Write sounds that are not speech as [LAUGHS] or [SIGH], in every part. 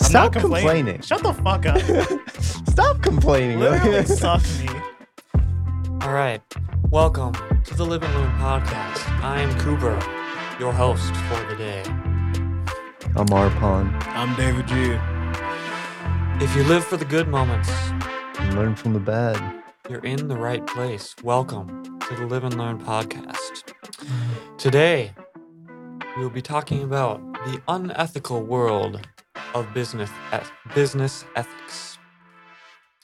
I'm Stop not complaining. complaining. Shut the fuck up. [LAUGHS] Stop complaining. Literally suck me. All right. Welcome to the Live and Learn podcast. I am Cooper, your host for the day. I'm Arpon. I'm David G. If you live for the good moments, And learn from the bad. you're in the right place. Welcome to the Live and Learn podcast. Today, we will be talking about the unethical world of business eth- business ethics.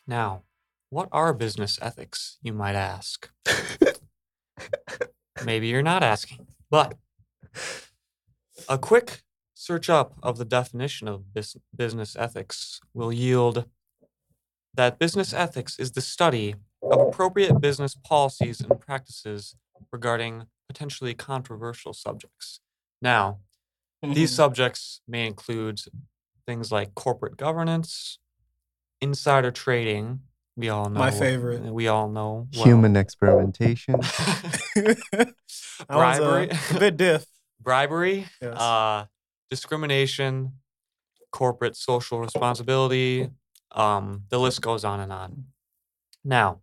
Now, what are business ethics, you might ask? [LAUGHS] Maybe you're not asking, but a quick search up of the definition of bus- business ethics will yield that business ethics is the study of appropriate business policies and practices regarding potentially controversial subjects. Now, these Mm-hmm. subjects may include things like corporate governance, insider trading. We all know My favorite. We all know well. Human experimentation. [LAUGHS] [LAUGHS] That was, uh, bribery, a bit diff. [LAUGHS] bribery, Yes. uh, discrimination, corporate social responsibility. Um, the list goes on and on. Now,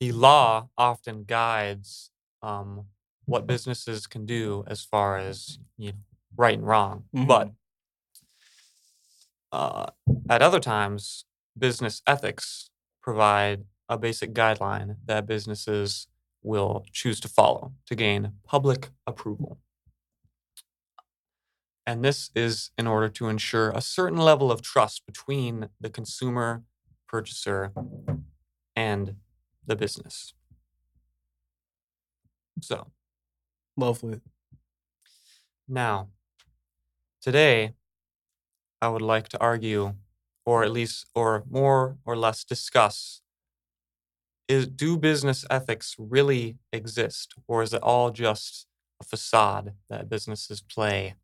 the law often guides um, what businesses can do as far as you know right and wrong, but uh, at other times, business ethics provide a basic guideline that businesses will choose to follow to gain public approval. And this is in order to ensure a certain level of trust between the consumer, purchaser, and the business. So, Lovely. now, today, I would like to argue, or at least, or more or less discuss is do business ethics really exist, or is it all just a facade that businesses play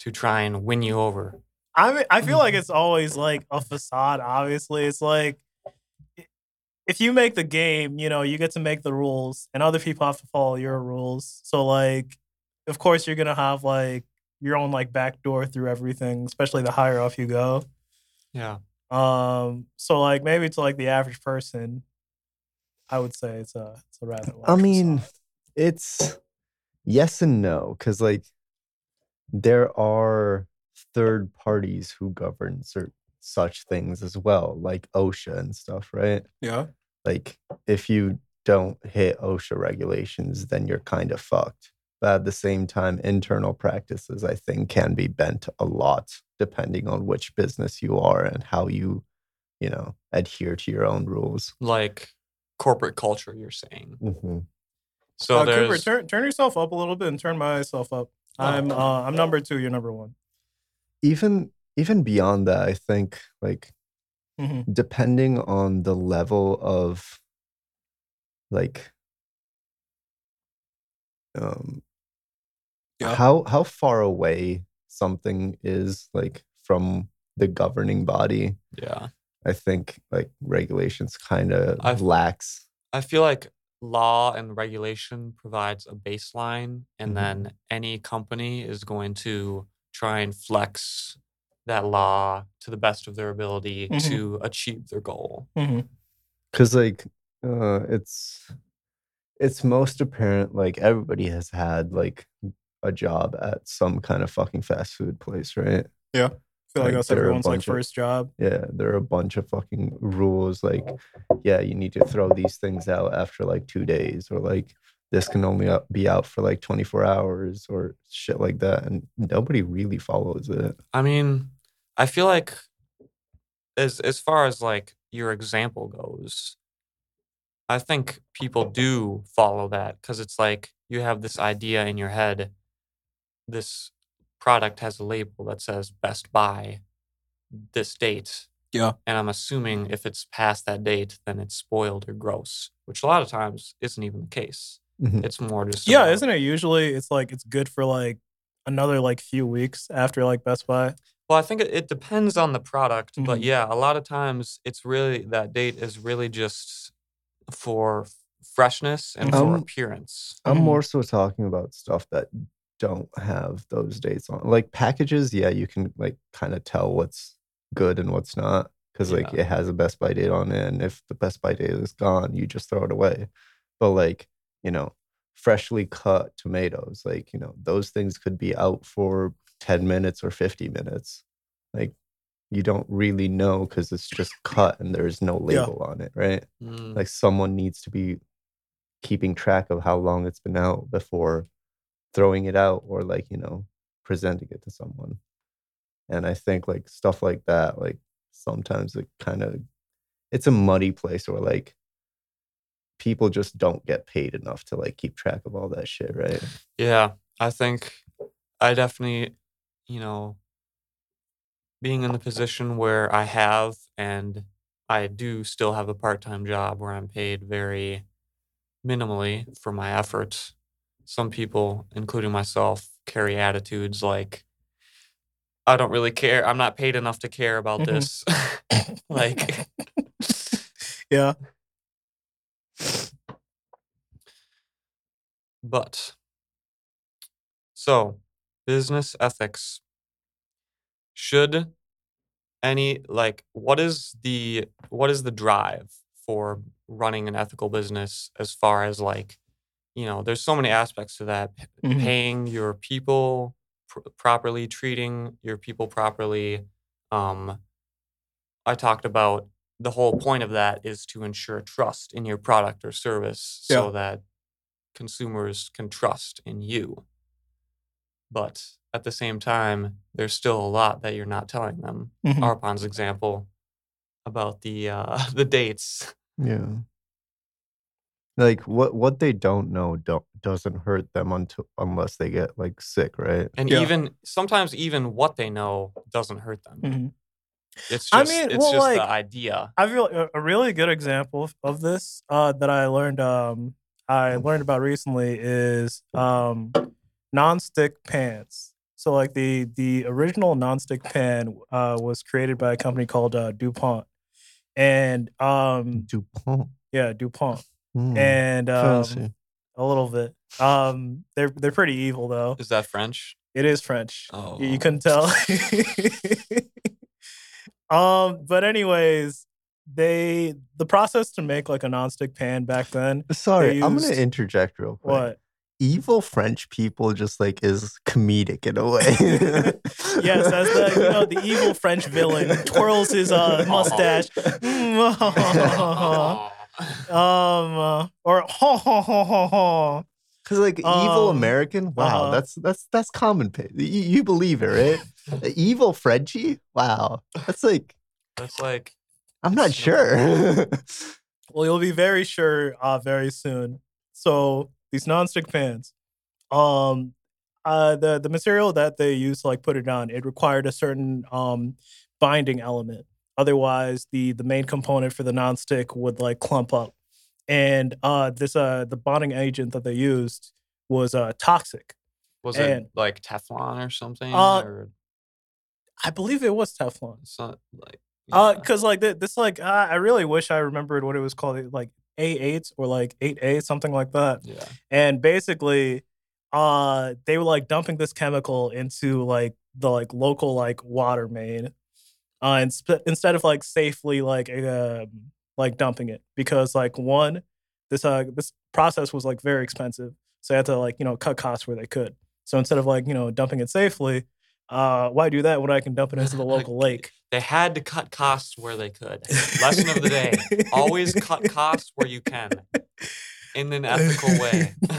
to try and win you over? I mean, I feel like Mm-hmm. it's always like a facade. Obviously, it's like if you make the game, you know, you get to make the rules, and other people have to follow your rules. So, like, of course, you're gonna have like your own like back door through everything, especially the higher off you go. Yeah. Um, so like maybe to like the average person, I would say it's a it's a rather. I mean, facade. it's yes and no, because like there are third parties who govern certain such things as well, like OSHA and stuff, right? yeah, Like if you don't hit OSHA regulations, then you're kind of fucked. But at the same time, internal practices, I think, can be bent a lot depending on which business you are and how you, you know, adhere to your own rules. Like corporate culture, you're saying. Mm-hmm. So uh, there's Cooper, turn turn yourself up a little bit and turn myself up. Oh. I'm uh, I'm number two. You're number one. Even even beyond that, I think like Mhm. depending on the level of like um Yeah. how how far away something is like from the governing body yeah. i think like regulations kind of I've- lax I feel like law and regulation provides a baseline, and Mhm. then any company is going to try and flex that law to the best of their ability Mhm. to achieve their goal. because like uh it's it's most apparent like everybody has had like a job at some kind of fucking fast food place right I feel like, Like, that's there are a everyone's like bunch of- first job. Yeah, there are a bunch of fucking rules like, yeah, you need to throw these things out after like two days, or like this can only be out for like 24 hours, or shit like that. And nobody really follows it. I mean, I feel like as as far as like your example goes, I think people do follow that because it's like you have this idea in your head. This product has a label that says best by this date. Yeah. And I'm assuming if it's past that date, then it's spoiled or gross, which a lot of times isn't even the case. Mhm. It's more just Yeah, about- isn't it usually it's like it's good for like another like few weeks after like best by. Well, I think it, it depends on the product, but Mhm. yeah, a lot of times it's really that date is really just for freshness and for Um, appearance. I'm Mhm. more so talking about stuff that don't have those dates on. Like packages, yeah, you can like kind of tell what's good and what's not because like it has a best by date on it and if the best by date is gone you just throw it away but like you know freshly cut tomatoes like you know those things could be out for 10 minutes or 50 minutes like you don't really know because it's just cut and there's no Yeah. label on it right Mm, like someone needs to be keeping track of how long it's been out before throwing it out or like you know presenting it to someone and i think like stuff like that like sometimes it kind of it's a muddy place where like people just don't get paid enough to like keep track of all that shit right yeah, I think I definitely, you know, being in the position where I have and I do still have a part time job where I'm paid very minimally for my efforts. Some people, including myself, carry attitudes like, I don't really care. I'm not paid enough to care about Mhm. this. [LAUGHS] like, [LAUGHS] Yeah. But so business ethics should any like what is the what is the drive for running an ethical business as far as like you know there's so many aspects to that Mhm. paying your people pr- properly treating your people properly um i talked about the whole point of that is to ensure trust in your product or service so that consumers can trust in you. But at the same time there's still a lot that you're not telling them. Mhm. arpon's example about the uh [LAUGHS] the dates. Yeah like what what they don't know don't doesn't hurt them until unless they get like sick right? And Yeah. even sometimes even what they know doesn't hurt them. Mhm. it's just I mean, it's well, just like, the idea. I feel a, a really good example of- of this uh, that I learned um, I learned about recently is um, nonstick pans. So like the the original nonstick pan uh, was created by a company called uh, DuPont, and um, DuPont? yeah, DuPont, Mm, and um, a little bit. Um, they're they're pretty evil though. is that french It is French. oh You, you couldn't tell. [LAUGHS] um, but anyways, they the process to make like a nonstick pan back then. Sorry, I'm gonna interject real quick. What? Evil French people just like is comedic in a way. [LAUGHS] Yes, as the you know the evil French villain twirls his uh, [LAUGHS] mustache. Um, uh, or [LAUGHS] ho ho ho ho ho. Cause like evil Um, American, wow, uh-huh. that's that's that's commonplace. You, you believe it, right? [LAUGHS] Evil Frenchie, wow, that's like that's like I'm not sure. [LAUGHS] Well, you'll be very sure uh, very soon. So these nonstick pans, um, uh, the the material that they used to like put it on, it required a certain um binding element. Otherwise, the the main component for the nonstick would like clump up, and uh, this uh the bonding agent that they used was uh toxic. was And- it like teflon or something Uh, or I believe it was Teflon. it's not like Uh, cause like th- this, like uh, I really wish I remembered what it was called, like A eight or like eight A, something like that. yeah and basically uh they were like dumping this chemical into like the like local like water main uh and sp- instead of like safely like um like dumping it because like one this uh this process was like very expensive so they had to like you know cut costs where they could. So instead of like you know dumping it safely uh why do that when i can dump it into the [LAUGHS] local lake? They had to cut costs where they could. Lesson of the day always cut [LAUGHS] costs where you can in an ethical way. [LAUGHS]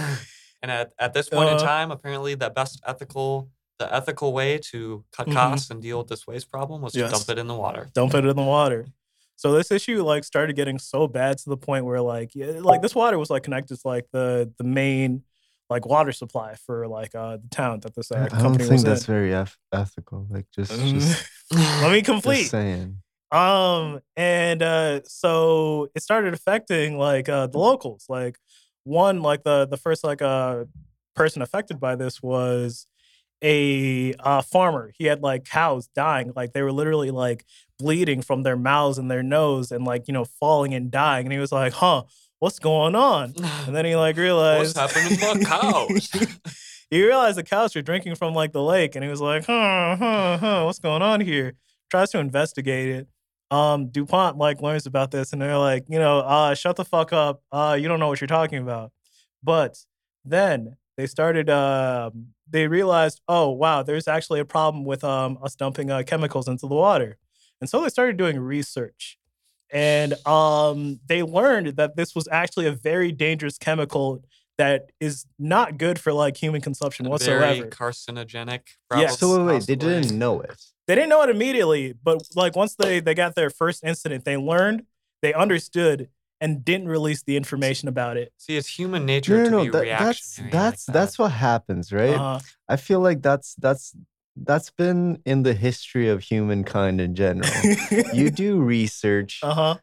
And at, at this point in Uh, time apparently the best ethical the ethical way to cut Mhm. costs and deal with this waste problem was to dump it in the water dump it in the water. So this issue like started getting so bad to the point where like yeah, like this water was like connected to like the the main like water supply for like uh the town that this uh, I don't think that's in. very eth- ethical. Like just, [LAUGHS] just, Let me just complete. saying. Um and uh so it started affecting like uh the locals. Like one like the the first like uh person affected by this was a uh, farmer. He had like cows dying, like they were literally like bleeding from their mouths and their nose and like you know falling and dying. And he was like, "Huh, what's going on?" And then he like realized What's happening to my [LAUGHS] cows? [LAUGHS] he realized the cows were drinking from like the lake, and he was like, "Huh, huh, huh, what's going on here?" tries to investigate it. Um, DuPont like learns about this and they're like, you know, uh, shut the fuck up. Uh, you don't know what you're talking about. But then they started uh, they realized, oh wow, there's actually a problem with um, us dumping uh, chemicals into the water. And so they started doing research. And um, they learned that this was actually a very dangerous chemical that is not good for like human consumption whatsoever. Very carcinogenic. Yeah. So wait, wait, they didn't know it. they didn't know it immediately, but like once they they got their first incident, they learned, they understood, and didn't release the information about it. See, it's human nature No, to no, be no. That, that's reactionary. that's like that's what happens, right? Uh, I feel like that's that's that's been in the history of humankind in general. you [LAUGHS] do research, uh huh.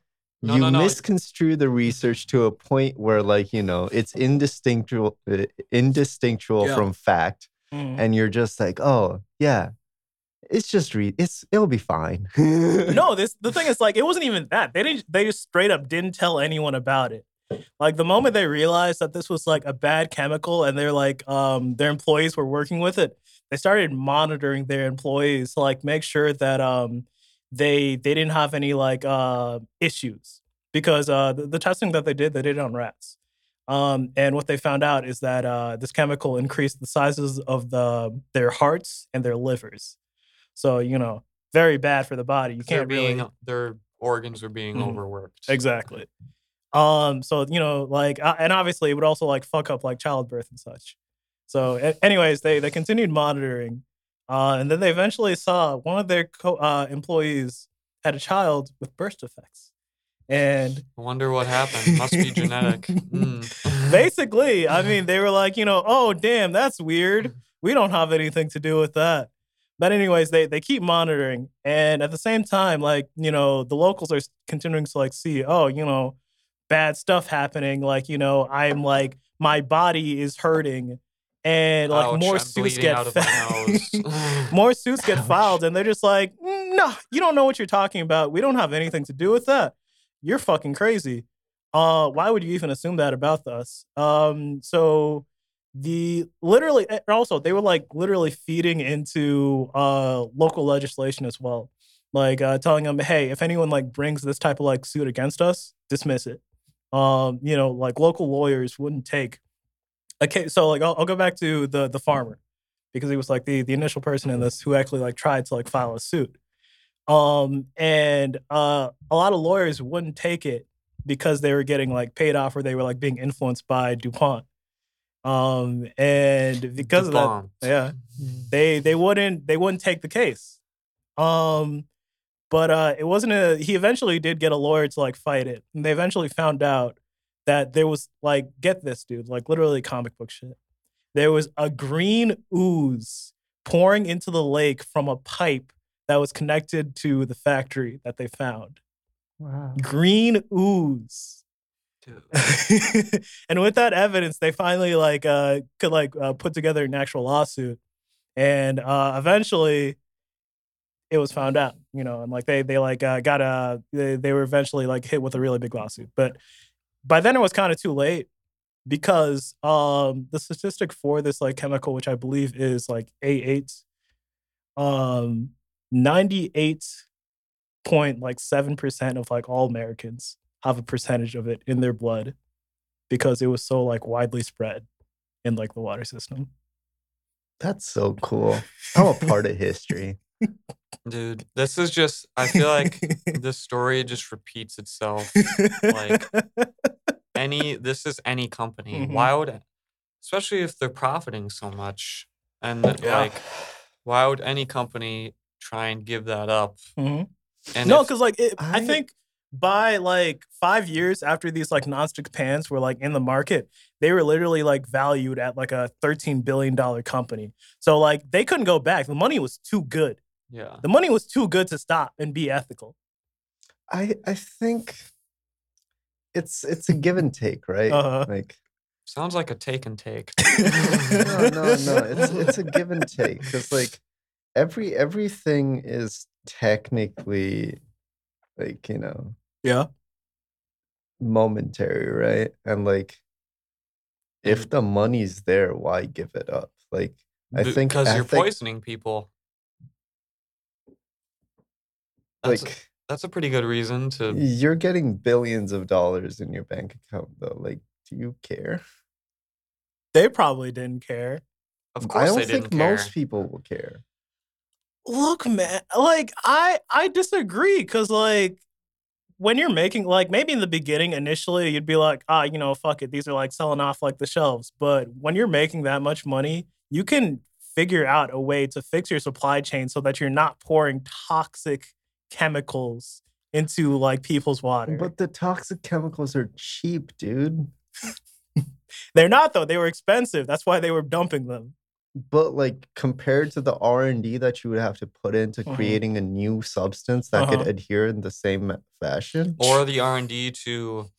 No, you no, no. misconstrue the research to a point where, like, you know, it's indistinguishable, uh, indistinguishable Yeah. from fact, and you're just like, oh yeah, it's just re, it's it'll be fine. [LAUGHS] no, this the thing is like it wasn't even that. They didn't they just straight up didn't tell anyone about it. Like the moment they realized that this was like a bad chemical and they're like um their employees were working with it, they started monitoring their employees to like make sure that um they they didn't have any like uh issues because uh the, the testing that they did they did it on rats. Um, and what they found out is that uh, this chemical increased the sizes of the their hearts and their livers. So you know, very bad for the body. You can't being really their organs are being Mhm. overworked. exactly. Um, so you know, like, uh, and obviously it would also like fuck up like childbirth and such. So, anyways, they they continued monitoring, uh, and then they eventually saw one of their co- uh, employees had a child with birth defects, and I wonder what happened. Must be genetic. [LAUGHS] Mm. basically, I mean, [LAUGHS] they were like, you know, oh damn, that's weird. We don't have anything to do with that. But anyways, they they keep monitoring, and at the same time, like you know, the locals are continuing to like see, oh, you know, bad stuff happening. Like you know, I'm like my body is hurting, and like Ouch, more I'm suits get out of [LAUGHS] my fa- [LAUGHS] [LAUGHS] more suits get Ouch. filed, and they're just like, "Mm, no, you don't know what you're talking about. We don't have anything to do with that. You're fucking crazy. Uh, why would you even assume that about us? Um, so the literally also they were like literally feeding into uh local legislation as well. Like uh telling them hey if anyone like brings this type of like suit against us dismiss it. Um you know like local lawyers wouldn't take okay so like I'll, I'll go back to the the farmer because he was like the the initial person in this who actually like tried to like file a suit. Um and uh a lot of lawyers wouldn't take it because they were getting like paid off or they were like being influenced by DuPont um and because of that DuPont. yeah they they wouldn't they wouldn't take the case um but uh it wasn't a he eventually did get a lawyer to like fight it and they eventually found out that there was like get this dude like literally comic book shit there was a green ooze pouring into the lake from a pipe that was connected to the factory that they found wow. green ooze Dude. [LAUGHS] and with that evidence, they finally like uh could like uh, put together an actual lawsuit, and uh eventually it was found out, you know, and like they they like uh, got a they, they were eventually like hit with a really big lawsuit, but by then it was kind of too late because um the statistic for this like chemical, which I believe is like A eight, um ninety eight point like seven percent of like all Americans have a percentage of it in their blood because it was so like widely spread in like the water system. That's so cool. I'm a part of history. [LAUGHS] Dude, this is just I feel like this story just repeats itself. like, Any this is any company. Mhm. Why would especially if they're profiting so much and Yeah. like why would any company try and give that up? Mhm. And no, because like it, I, I- think by like five years after these like nonstick pans were like in the market, they were literally like valued at like a thirteen billion dollar company. So like they couldn't go back. The money was too good. yeah. The money was too good to stop and be ethical. I I think it's it's a give and take, right? Uh-huh. Like Sounds like a take and take. [LAUGHS] no, no, no. It's it's a give and take because like every everything is technically like you know yeah. momentary, right? And like if mm-hmm. the money's there, why give it up? Like I think because you're poisoning people. That's a- like That's a pretty good reason to. you're getting billions of dollars in your bank account though. Like, do you care? They probably didn't care. Of course, I don't think care. most people will care. Look, man, like I I disagree because like when you're making like maybe in the beginning initially you'd be like ah you know fuck it these are like selling off like the shelves. But when you're making that much money you can figure out a way to fix your supply chain so that you're not pouring toxic chemicals into like people's water. But the toxic chemicals are cheap, dude. [LAUGHS] they're not though. They were expensive. That's why they were dumping them But like compared to the R and D that you would have to put into Mhm. creating a new substance that Uh-huh. could adhere in the same fashion, or the R and D to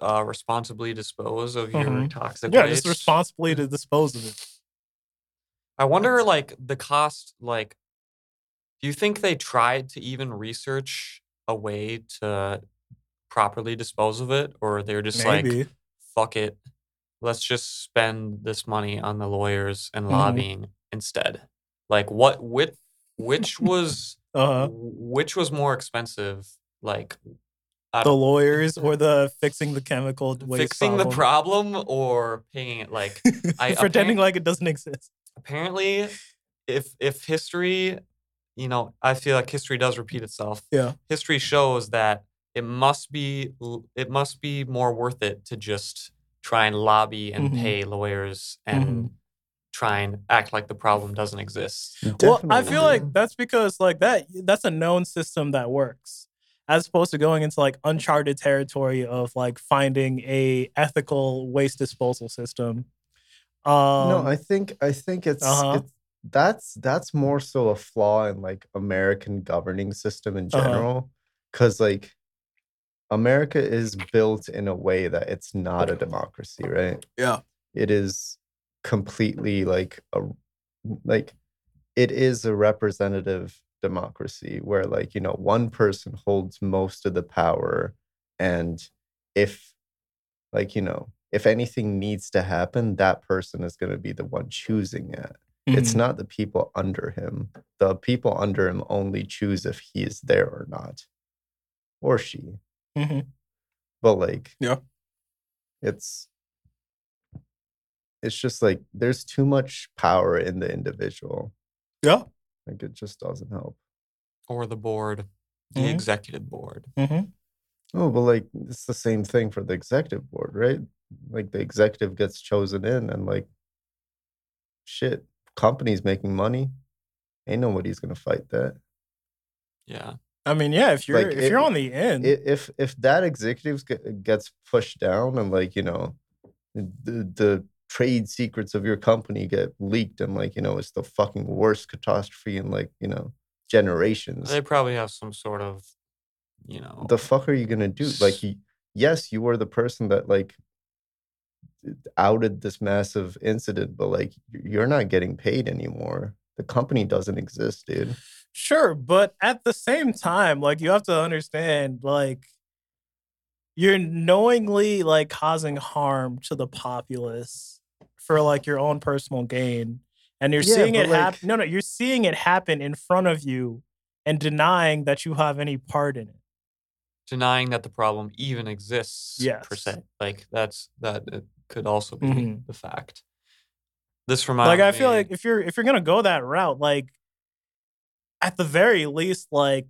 uh, responsibly dispose of your Mhm. toxic yeah waste. just responsibly to dispose of it I wonder, like the cost. Like, do you think they tried to even research a way to properly dispose of it, or they're just like, "Fuck it, let's just spend this money on the lawyers and Mhm. lobbying instead"? Like, what? Which? Which [LAUGHS] was? uh-huh Which was more expensive? Like, the lawyers or the fixing the chemical waste fixing the problem or paying it like I- [LAUGHS] pretending like it doesn't exist. apparently if if history you know i feel like history does repeat itself Yeah. history shows that it must be it must be more worth it to just try and lobby and Mhm. pay lawyers and try and act like the problem doesn't exist Well, I feel like that's because like that that's a known system that works. As opposed to going into like uncharted territory of like finding a ethical waste disposal system. Um no, I think I think it's, uh-huh. it's that's that's more so a flaw in like American governing system in Uh-huh. general, because like America is built in a way that it's not a democracy, right? Yeah. It is completely like a like it is a representative democracy where like you know one person holds most of the power and if like you know if anything needs to happen that person is going to be the one choosing it it's mhm. not the people under him the people under him only choose if he is there or not or she Mhm. but like Yeah. it's it's just like there's too much power in the individual Yeah. like it just doesn't help or the board the Mhm. executive board Mhm. oh but like it's the same thing for the executive board right like the executive gets chosen in and like shit company's making money ain't nobody's gonna fight that yeah I mean, yeah, if you're Like, if you're on the end, if if that executive gets pushed down and like you know the the trade secrets of your company get leaked and like you know it's the fucking worst catastrophe in like you know generations. They probably have some sort of you know the fuck are you gonna do? Like yes you were the person that like outed this massive incident but like you're not getting paid anymore. The company doesn't exist dude Sure, but at the same time, like you have to understand, like you're knowingly like causing harm to the populace for like your own personal gain, and you're Yeah, seeing it like- happen. No, no, you're seeing it happen in front of you and denying that you have any part in it. denying that the problem even exists per se like that's that it could also be Mhm. the fact this reminds Like I feel me- like if you're if you're gonna go that route, like at the very least, like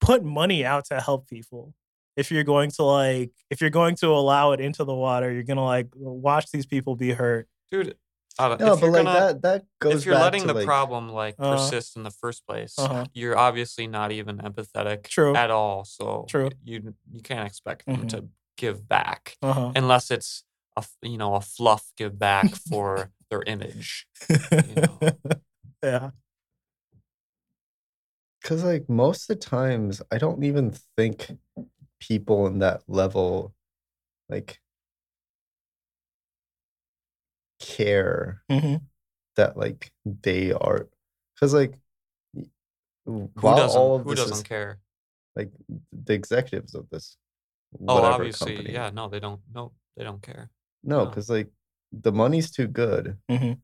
put money out to help people. If you're going to like if you're going to allow it into the water, you're gonna like watch these people be hurt. dude I don't- no if but you're like gonna, that that goes if you're back letting to, the like, problem like Uh-huh. persist in the first place Uh-huh. you're obviously not even empathetic True. at all so True. you you can't expect them Mhm. to give back Uh-huh. unless it's a you know a fluff give back [LAUGHS] for their image You know. [LAUGHS] yeah. Because like most of the times, I don't even think people in that level like care Mhm. that like they are because like who doesn't all of who this doesn't is care like the executives of this oh whatever obviously company. yeah no they don't no they don't care no no. because like the money's too good Mhm.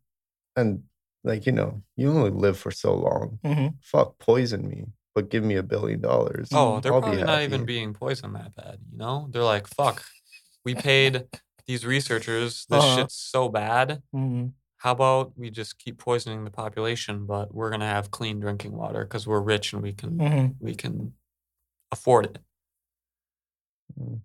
and like you know you only live for so long Mhm. fuck poison me but give me a billion dollars. Oh, they're I'll probably not even being poisoned that bad. You know, they're like, fuck. We paid these researchers. This Uh-huh. shit's so bad. Mhm. How about we just keep poisoning the population, but we're gonna have clean drinking water because we're rich and we can Mhm. we can afford it. Mm.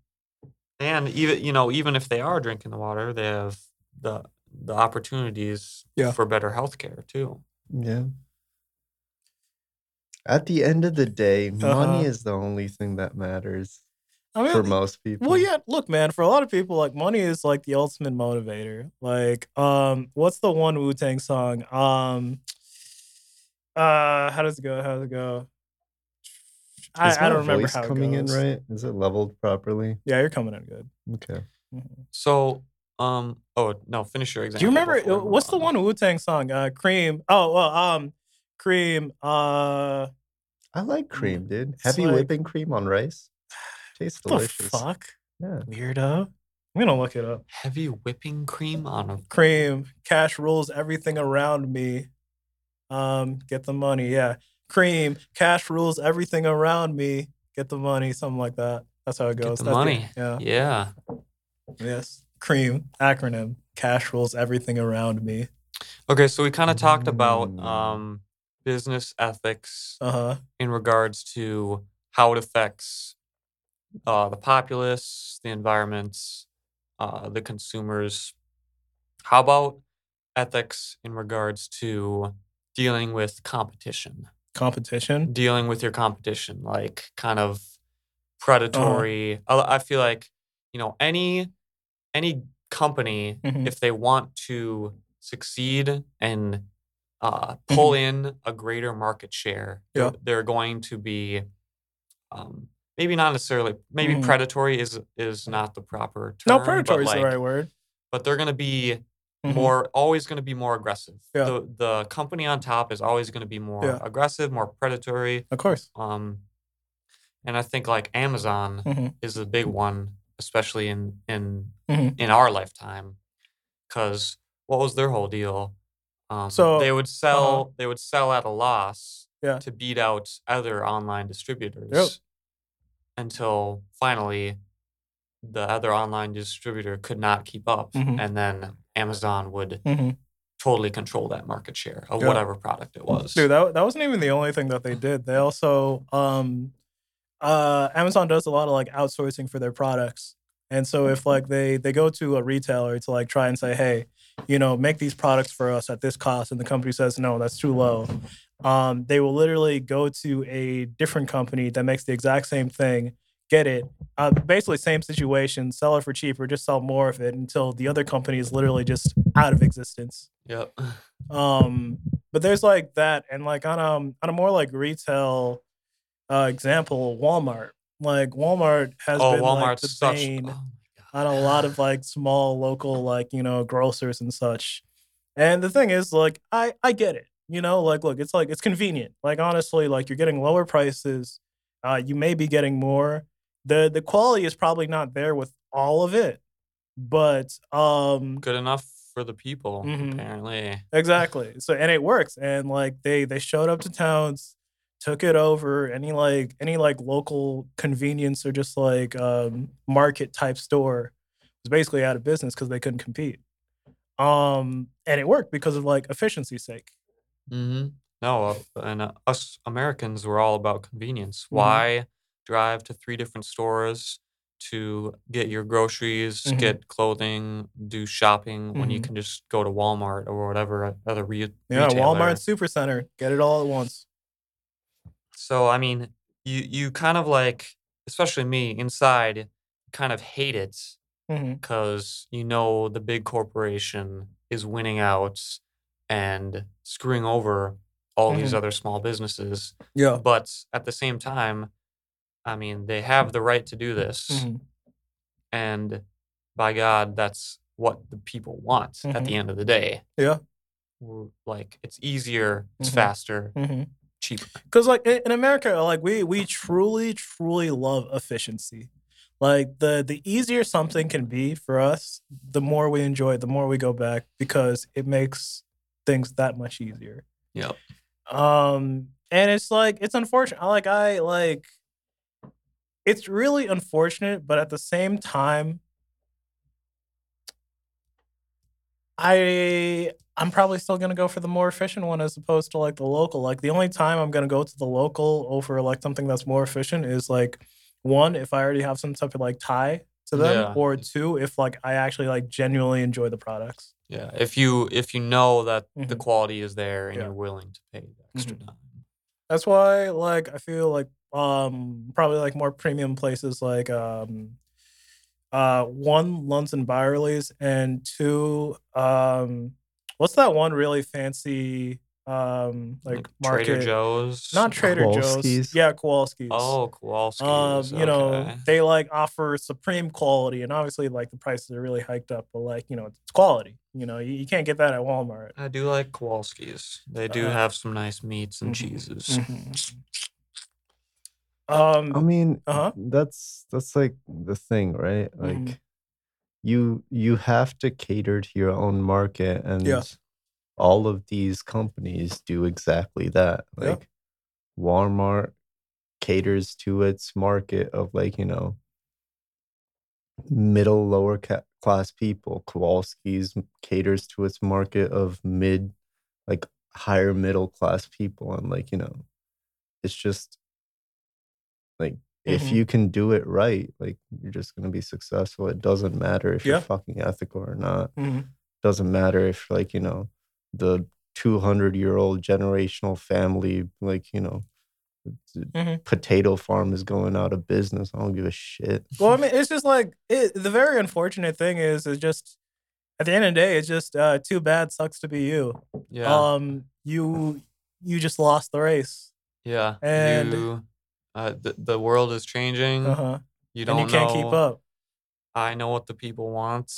And even you know, even if they are drinking the water, they have the the opportunities Yeah. for better health care too. Yeah. At the end of the day, Uh-huh. money is the only thing that matters I mean, for most people. Well, yeah, look, man, for a lot of people, like money is like the ultimate motivator. Like, um, what's the one Wu Tang song? Um, uh, how does it go? How does it go? I, Is I don't remember voice how it coming goes. in right. Is it leveled properly? Yeah, you're coming in good. Okay. Mhm. So, um, oh no, finish your example. Do you remember before we what's the one Wu Tang song? Uh, Cream. Oh, well, um, Cream. Uh, I like cream, dude. Heavy like- whipping cream on rice. Tastes what the delicious. fuck, Yeah. weirdo. I'm gonna look it up. Heavy whipping cream on a Cream. Cash rules everything around me. Um, get the money. Yeah. Cream. Cash rules everything around me. Get the money. Something like that. That's how it Get goes. the That's money. yeah. yeah. Yes. Cream. Acronym. Cash rules everything around me. Okay, so we kind of talked about Mm. um business ethics Uh huh. in regards to how it affects uh, the populace, the environments uh, the consumers. How about ethics in regards to dealing with competition, Competition. dealing with your competition, like kind of predatory? I, I feel like you know any any company Mhm. if they want to succeed and uh, pull in a greater market share, Mm-hmm. Yeah. they're, going to be um, maybe not necessarily maybe Mhm. predatory is is not the proper term. No, predatory is like, the right word. But they're going to be Mhm. more always going to be more aggressive. Yeah. The the company on top is always going to be more Yeah. aggressive, more predatory. Of course. Um, and I think like Amazon Mhm. is a big one, especially in in Mhm. in our lifetime, because what was their whole deal? Um, So, they would sell they would sell at a loss Yeah. to beat out other online distributors until finally the other online distributor could not keep up, Mhm. and then Amazon would Mhm. totally control that market share of whatever product it was. Dude, that, that wasn't even the only thing that they did. They also, um, uh, Amazon does a lot of like outsourcing for their products. And so if like they they go to a retailer to like try and say, hey, you know, make these products for us at this cost, and the company says no, that's too low. Um, they will literally go to a different company that makes the exact same thing, get it, uh, basically same situation, sell it for cheaper, just sell more of it until the other company is literally just out of existence. Yep. [LAUGHS] Um, but there's like that, and like on um on a more like retail uh example, Walmart. Like Walmart has oh, been like the such. bane oh on a lot of like small local like you know grocers and such. And the thing is, like I I get it. You know, like look, it's like it's convenient. Like honestly, like you're getting lower prices. Uh, you may be getting more. the The quality is probably not there with all of it, but um, good enough for the people Mhm. apparently Exactly. So and it works. And like they they showed up to towns, took it over. Any like any like local convenience or just like um market type store was basically out of business because they couldn't compete. Um and it worked because of like efficiency's sake. Mm-hmm. no uh, and uh, us americans were all about convenience Mhm. why drive to three different stores to get your groceries Mhm. get clothing do shopping when you Mhm. can just go to walmart or whatever other re- Yeah, retailer. Walmart Supercenter, get it all at once. So i mean you you kind of like especially me inside kind of hate it because you know the big corporation is winning out and screwing over all these Mhm. other small businesses. Yeah. But at the same time, I mean, they have the right to do this. Mhm. And by God, that's what the people want at the end of the day. Yeah. Like, it's easier, it's Mhm. faster, hmm cheaper. because like in in america like we we truly truly love efficiency like the the easier something can be for us the more we enjoy it the more we go back because it makes things that much easier Yep. um and it's like it's unfortunate. Like I like, it's really unfortunate, but at the same time, I I'm probably still gonna go for the more efficient one as opposed to like the local. Like the only time I'm gonna go to the local over like something that's more efficient is like one if I already have some type of like tie to them, Yeah. or two if like I actually like genuinely enjoy the products. Yeah, if you if you know that the Mhm. quality is there and Yeah. you're willing to pay the extra Mhm. time. That's why like I feel like um probably like more premium places like um uh one Lunds & Byerlys and two um what's that one really fancy um like, market Trader Joe's. not Trader Joe's yeah Kowalski's Oh, Kowalski's. um you know they like offer supreme quality and obviously like the prices are really hiked up but like you know it's quality you know you, you can't get that at Walmart I do like Kowalski's. They do Uh, have some nice meats and mhm, cheeses. Um I mean, Uh-huh. that's that's like the thing, right? Like Mhm. you you have to cater to your own market and Yeah. all of these companies do exactly that. Yeah. Like Walmart caters to its market of like, you know, middle lower ca- class people. Kowalski's caters to its market of mid like higher middle class people and like, you know, it's just like if Mhm. you can do it right, like you're just gonna be successful. It doesn't matter if Yeah. you're fucking ethical or not. mhm. Doesn't matter if like, you know, the 200 year old generational family, like, you know, the Mhm. potato farm is going out of business. I don't give a shit. Well, I mean, it's just like it, the very unfortunate thing is, is just at the end of the day, it's just uh, too bad. Sucks to be you. Yeah. Um, you you just lost the race. yeah. and- you, uh, the, the world is changing. Uh huh. You don't you can't keep know- up. I know what the people want.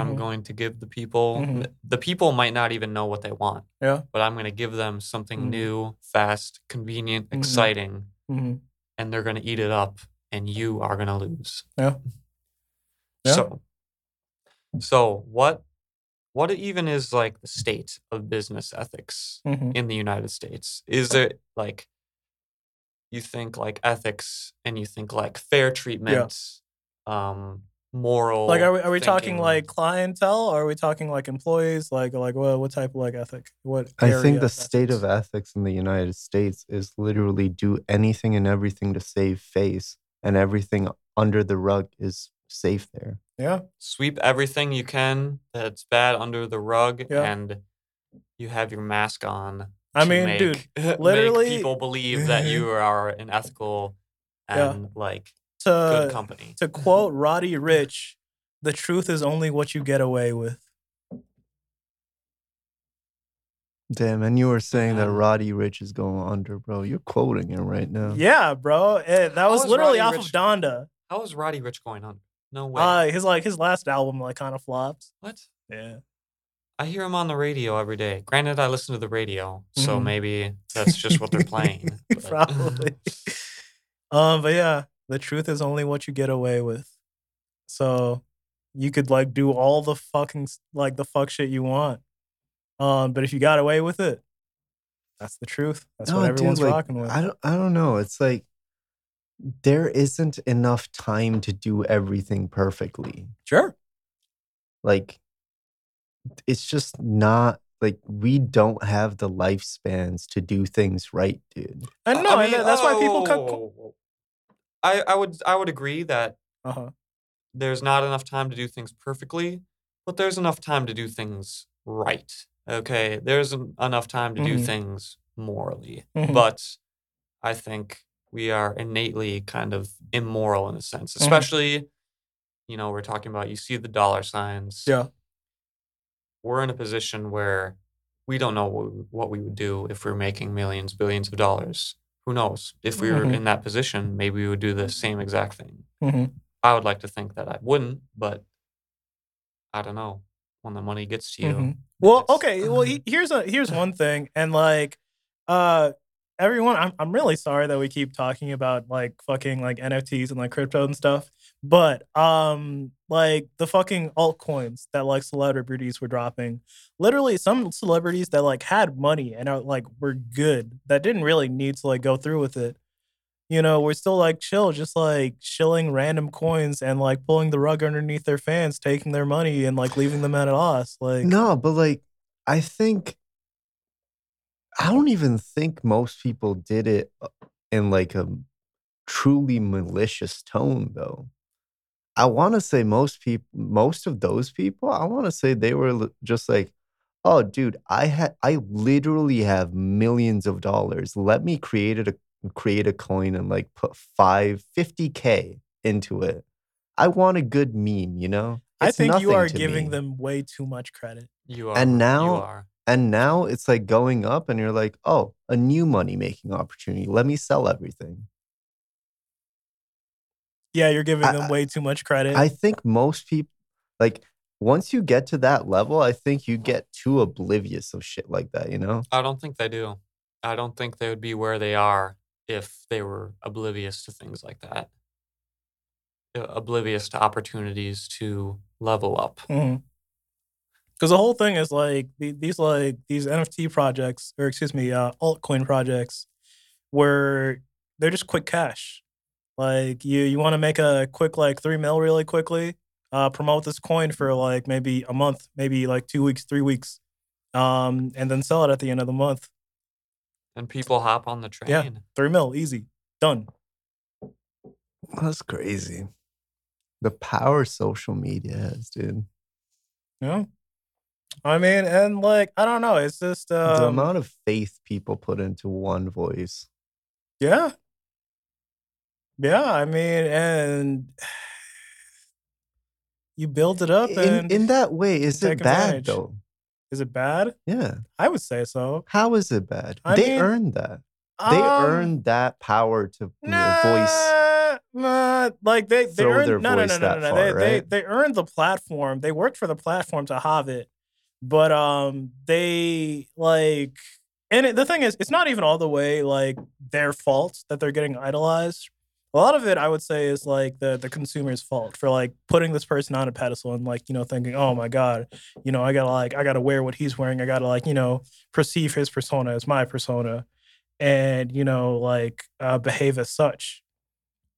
I'm Mhm. going to give the people. Mhm. The people might not even know what they want, Yeah. but I'm going to give them something Mhm. new, fast, convenient, Mhm. exciting, hmm and they're going to eat it up, and you are going to lose. Yeah. [LAUGHS] Yeah. So, so what? What even is like the state of business ethics hmm in the United States? Is it like you think like ethics and you think like fair treatment, um, moral? Like, are we are we talking like clientele? Or are we talking like employees? Like like what what type of like ethic? What I think the of state of ethics? ethics in the United States is literally do anything and everything to save face, and everything under the rug is safe there. Yeah. sweep everything you can that's bad under the rug Yeah. and you have your mask on. I to mean, make, dude, [LAUGHS] [LAUGHS] make literally- people believe [LAUGHS] that you are an ethical Yeah. and like To good company. to quote Roddy Ricch, the truth is only what you get away with. Damn, and you were saying that Roddy Ricch is going under, bro. You're quoting him right now. Yeah, bro. Eh, that was is literally Roddy off of Donda. How is Roddy Ricch going on? No way. Uh, his like his last album like kind of flopped. what? Yeah. I hear him on the radio every day. Granted, I listen to the radio, so Mhm. maybe that's just what they're [LAUGHS] playing. [LAUGHS] but- Probably. um, but yeah, the truth is only what you get away with. So you could like do all the fucking like the fuck shit you want. Um, but if you got away with it, that's the truth. That's No, what dude, everyone's like, rocking with. I don't I don't know. It's like there isn't enough time to do everything perfectly. sure. Like it's just not like we don't have the lifespans to do things right, dude. And I no, mean, and that's why people oh, cut. whoa, whoa, whoa. I, I would I would agree that Uh huh. there's not enough time to do things perfectly, but there's enough time to do things right. Okay, there's en- enough time to do Mhm. things morally, Mhm. but I think we are innately kind of immoral in a sense, Mm-hmm. especially. You know, we're talking about you see the dollar signs. Yeah. We're in a position where we don't know what, we- would do if we are making millions, billions of dollars. Who knows? If we were Mhm. in that position, maybe we would do the same exact thing. hmm I would like to think that I wouldn't, but I don't know. When the money gets to you, Mhm. Well, okay. Well, he, [LAUGHS] here's a here's one thing, and like, uh, everyone, I'm I'm really sorry that we keep talking about like fucking like NFTs and like crypto and stuff. But um, like the fucking altcoins that like celebrities were dropping, literally some celebrities that like had money and are like were good that didn't really need to like go through with it. You know, we're still like chill, just like shilling random coins and like pulling the rug underneath their fans, taking their money and like leaving them at a loss. Like No, but like I think I don't even think most people did it uh, in like a truly malicious tone though. I want to say most people most of those people, I want to say they were just like, "Oh dude, I had I literally have millions of dollars. Let me create a create a coin and like put 5 50k into it. I want a good meme, you know? I think you are giving me. them way too much credit. You are. And you now- are. And now it's like going up, and you're like, oh, a new money making opportunity. Let me sell everything. Yeah, you're giving I- them way too much credit. I think most people, like, once you get to that level, I think you get too oblivious of shit like that, you know? I don't think they do. I don't think they would be where they are if they were oblivious to things like that. Uh, Oblivious to opportunities to level up. Because the whole thing is like these like these NFT projects, or excuse me, uh, altcoin projects, where they're just quick cash. Like you, you want to make a quick like three mil really quickly. Uh, promote this coin for like maybe a month, maybe like two weeks, three weeks, um, and then sell it at the end of the month. And people hop on the train. Yeah. Three mil, easy, done. That's crazy. The power social media has, dude. Yeah. I mean, and like I don't know, it's just the um, amount of faith people put into one voice. Yeah. Yeah, I mean, and [SIGHS] you build it up In, and in that way, is it bad advantage. though? is it bad? Yeah. I would say so. How is it bad? I they mean, earned that. They Um, earned that power to nah, voice. Nah, like they they earned their no no no no no no. far, They, they they earned the platform. They worked for the platform to have it, but um they like and it, the thing is, it's not even all the way like their fault that they're getting idolized. A lot of it, I would say, is like the the consumer's fault for like putting this person on a pedestal and like you know thinking, oh my god, you know I gotta like I gotta wear what he's wearing. I gotta like you know perceive his persona as my persona, and you know like uh, behave as such.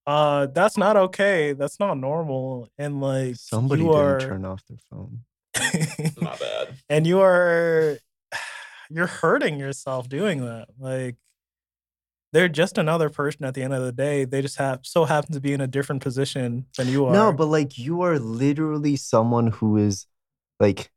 Uh, that's not okay. That's not normal. And like Somebody you didn't are, turn off their phone. Not bad. [LAUGHS] and you are [SIGHS] you're hurting yourself doing that like they're just another person at the end of the day they just have so happen to be in a different position than you are No, but like you are literally someone who is like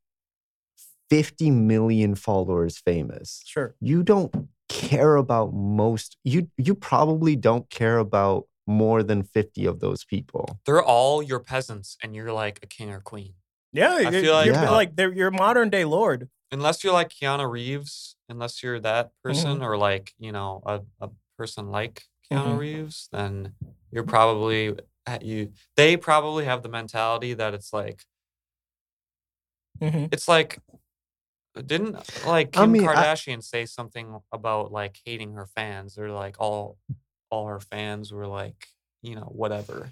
50 million followers famous. sure You don't care about most you you probably don't care about more than 50 of those people. They're all your peasants, and you're like a king or queen. yeah I you're, feel like- you're Yeah. like they're your modern day lord Unless you're like Keanu Reeves, unless you're that Mm-hmm. person, or like you know a, a person like Keanu Mhm. Reeves, then you're probably at you. They probably have the mentality that it's like Mhm. it's like didn't like I Kim mean, I- Kardashian say something about like hating her fans or like all all her fans were like you know whatever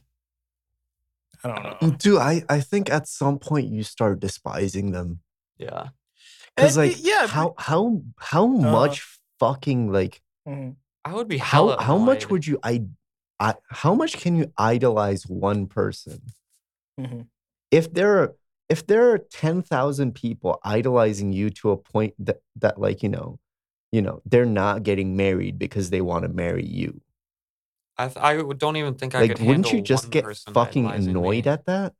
i don't know Dude, I I think at some point you start despising them. yeah Cuz And, like yeah how how how Uh, much fucking like Mhm. I would be how hella how much would you I, I how much can you idolize one person Mhm. if there are if there are 10,000 people idolizing you to a point that that like you know you know they're not getting married because they want to marry you I th- I don't even think I like could wouldn't you just get fucking annoyed me. at that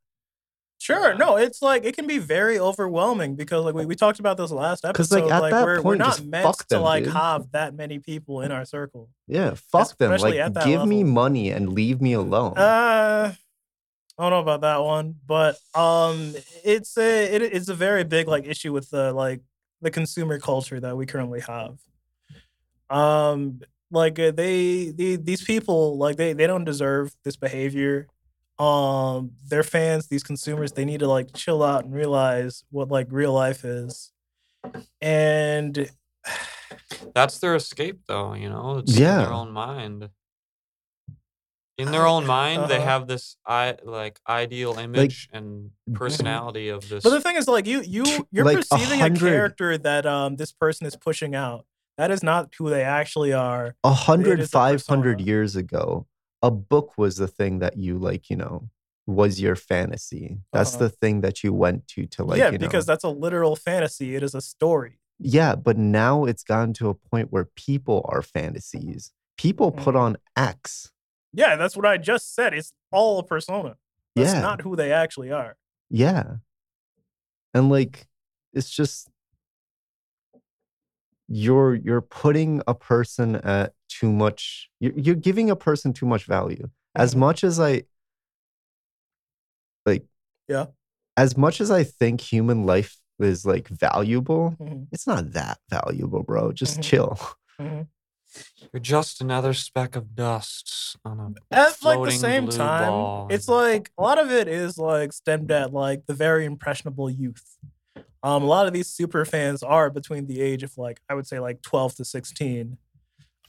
Sure, no, it's like it can be very overwhelming because like we, we talked about this last episode. like, at like that we're, we're not meant to them, like dude. have that many people in our circle. yeah fuck them like give me money and leave me alone Uh, I don't know about that one, but um, it's a it, it's a very big like issue with the like the consumer culture that we currently have. Um, like uh, they the these people like they they don't deserve this behavior. Um, their fans, these consumers, they need to like chill out and realize what like real life is, and [SIGHS] That's their escape, though. You know, it's in Yeah. their own mind. in their own [SIGHS] mind they Uh-huh. have this i like ideal image and personality of this But the thing is, like you, you, you're Like, a perceiving a character that um this person is pushing out. That is not who they actually are. A hundred, five hundred years ago, a book was the thing that you like, you know, was your fantasy. That's Uh-huh. the thing that you went to to like, yeah, you know. because that's a literal fantasy. It is a story. yeah, but now it's gotten to a point where people are fantasies. People put Mhm. on acts. Yeah, that's what I just said. It's all a persona. That's Yeah. not who they actually are. Yeah. And like it's just you're you're putting a person at too much you're, you're giving a person too much value. As Mhm. much as I like Yeah. As much as I think human life is like valuable, Mhm, it's not that valuable, bro. Just Mhm. chill. mhm. you're just another speck of dust on a At like the same time, ball. it's like a lot of it is like stemmed at like the very impressionable youth. Um, a lot of these super fans are between the age of like I would say like twelve to sixteen.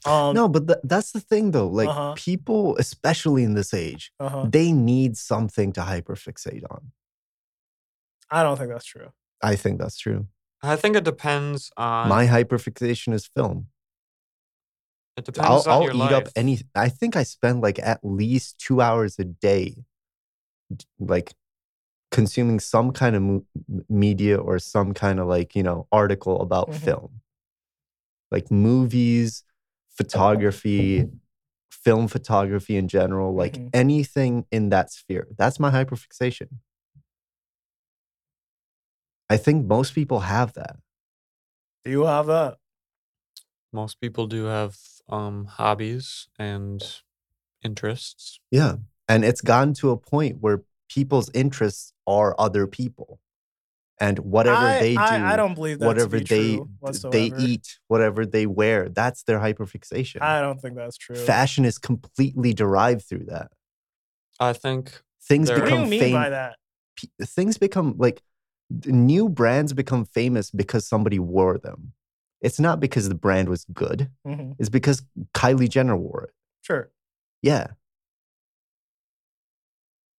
Um, no, but th- that's the thing though. Like Uh-huh. people, especially in this age, uh-huh. they need something to hyperfixate on. I don't think that's true. I think that's true. i think it depends on My hyperfixation is film. it depends I'll, on I'll your eat life. up any. I think I spend like at least two hours a day, like consuming some kind of mo- media or some kind of like you know article about Mhm. film, like movies, photography, film photography in general, like Mhm. anything in that sphere. That's my hyperfixation. I think most people have that. Do you have that? most people do have um hobbies and interests Yeah. And it's gotten to a point where people's interests are other people. And whatever I, they do, I, I don't believe that whatever to be they true they eat, whatever they wear, that's their hyperfixation. I don't think that's true. Fashion is completely derived through that. i think Things There- what do become you mean fam- by that? pe- things become like new brands become famous because somebody wore them. It's not because the brand was good. Mhm. It's because Kylie Jenner wore it. Sure. Yeah.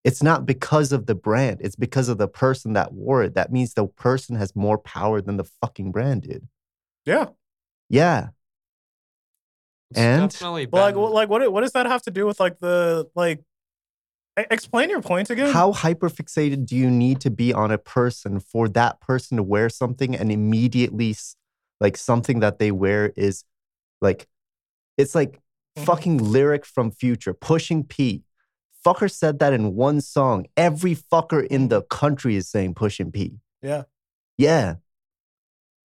It's not because of the brand. It's because of the person that wore it. That means the person has more power than the fucking brand did. Yeah. Yeah. it's And- definitely But like, been- what, like, what? What does that have to do with like the like? Explain your point again. How hyperfixated do you need to be on a person for that person to wear something and immediately like something that they wear is like it's like Mhm. fucking lyric from Future, pushing P. Fucker said that in one song. Every fucker in the country is saying pushing P. Yeah. Yeah.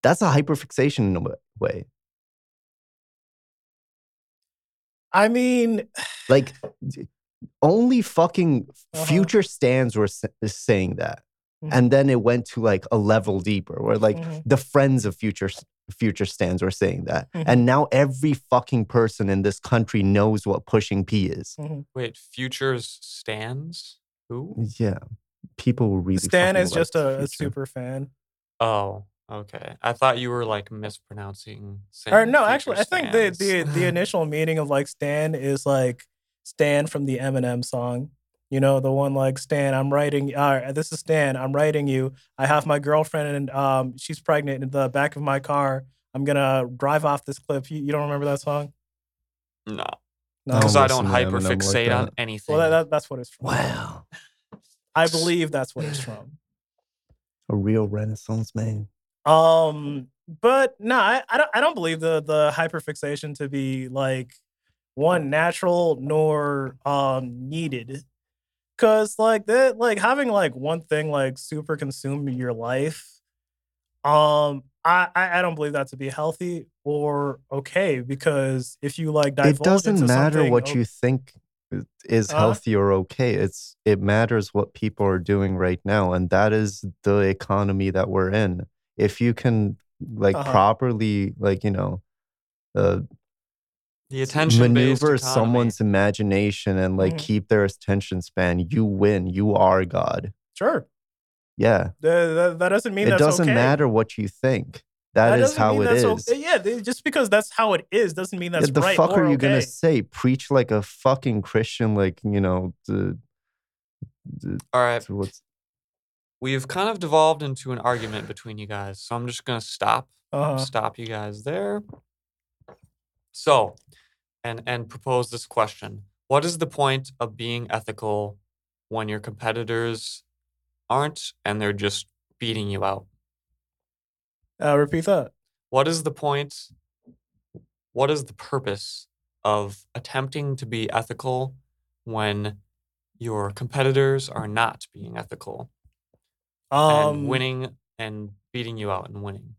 That's a hyperfixation in a way. I mean, [SIGHS] Like only fucking Uh-huh. Future stans were sa- saying that. Mhm. And then it went to like a level deeper where like Mhm. the friends of future Future stans were saying that. Mhm. And now every fucking person in this country knows what pushing P is. wait Future's stans who Yeah. People will really Stan is just a, a super fan. oh okay i thought you were like mispronouncing Or no, future actually, I think the, the the initial meaning of like Stan is like Stan from the Eminem song. You know, the one like Stan, I'm writing. Uh, this is Stan. I'm writing you. I have my girlfriend and um, she's pregnant in the back of my car. I'm gonna drive off this cliff. You, you don't remember that song? no No. because don't i don't listen to Eminem like hyperfixate on anything Well, that, that, that's what it's from. Wow. I believe that's what it's from. [SIGHS] A real renaissance man. Um, but no, I, I don't I don't believe the the hyperfixation to be like one natural nor um needed. Cause like that like having like one thing like super consume your life, um, I, I don't believe that to be healthy or okay because if you like divulge It doesn't matter what o- you think is Uh-huh. healthy or okay. It's it matters what people are doing right now, and that is the economy that we're in. If you can like Uh-huh. properly like you know uh, the attention maneuver someone's imagination and like Mhm. keep their attention span, you win. You are God. sure Yeah. that, that, that doesn't mean It that's doesn't okay. matter what you think. that is how mean it that's is. okay. Yeah, just because that's how it is doesn't mean that's yeah, the right The fuck or are you okay. gonna say? Preach like a fucking Christian, like you know the, the All right. what's We've kind of devolved into an argument between you guys. So I'm just going to stop Uh-huh. stop you guys there. So, and and propose this question. What is the point of being ethical when your competitors aren't and they're just beating you out? Uh, repeat that. What is the point? What is the purpose of attempting to be ethical when your competitors are not being ethical Um, and winning and beating you out and winning?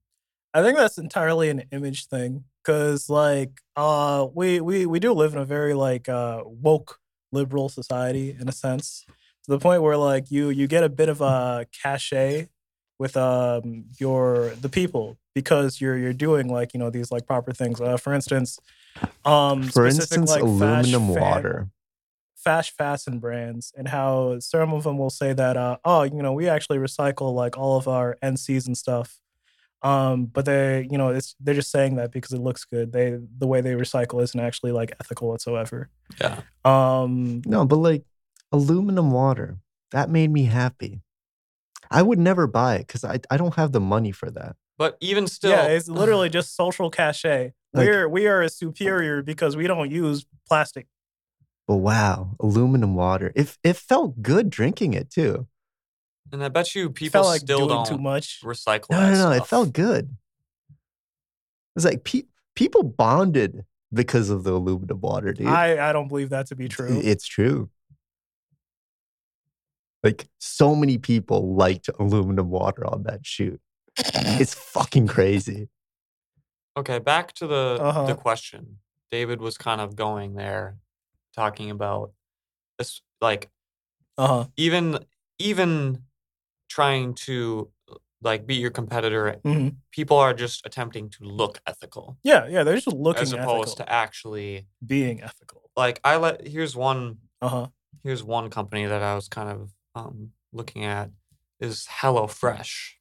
I think that's entirely an image thing because like uh we we we do live in a very like uh woke liberal society in a sense to the point where like you you get a bit of a cachet with um your the people because you're you're doing like you know these like proper things uh for instance um for specific, instance like, aluminum fan- water. fast fashion brands and how some of them will say that uh oh you know we actually recycle like all of our NCs and stuff um but they you know it's they're just saying that because it looks good they the way they recycle isn't actually like ethical whatsoever Yeah. um No, but like aluminum water, that made me happy. I would never buy it because I, I don't have the money for that. But even still, yeah it's [SIGHS] literally just social cachet Like- we're we are superior because we don't use plastic But wow, aluminum water. It it felt good drinking it too. And I bet you people felt like still doing don't too much recycle. No, no, no. It felt good. It's like pe- people bonded because of the aluminum water, dude. i i don't believe that to be true It's true. Like so many people liked aluminum water on that shoot. It's fucking crazy. Okay, back to the Uh-huh. the question. David was kind of going there, talking about this, like uh-huh even even trying to like beat your competitor. hmm People are just attempting to look ethical yeah yeah they're just looking as opposed ethical, to actually being ethical like I let. Here's one. uh-huh Here's one company that I was kind of um, looking at is HelloFresh,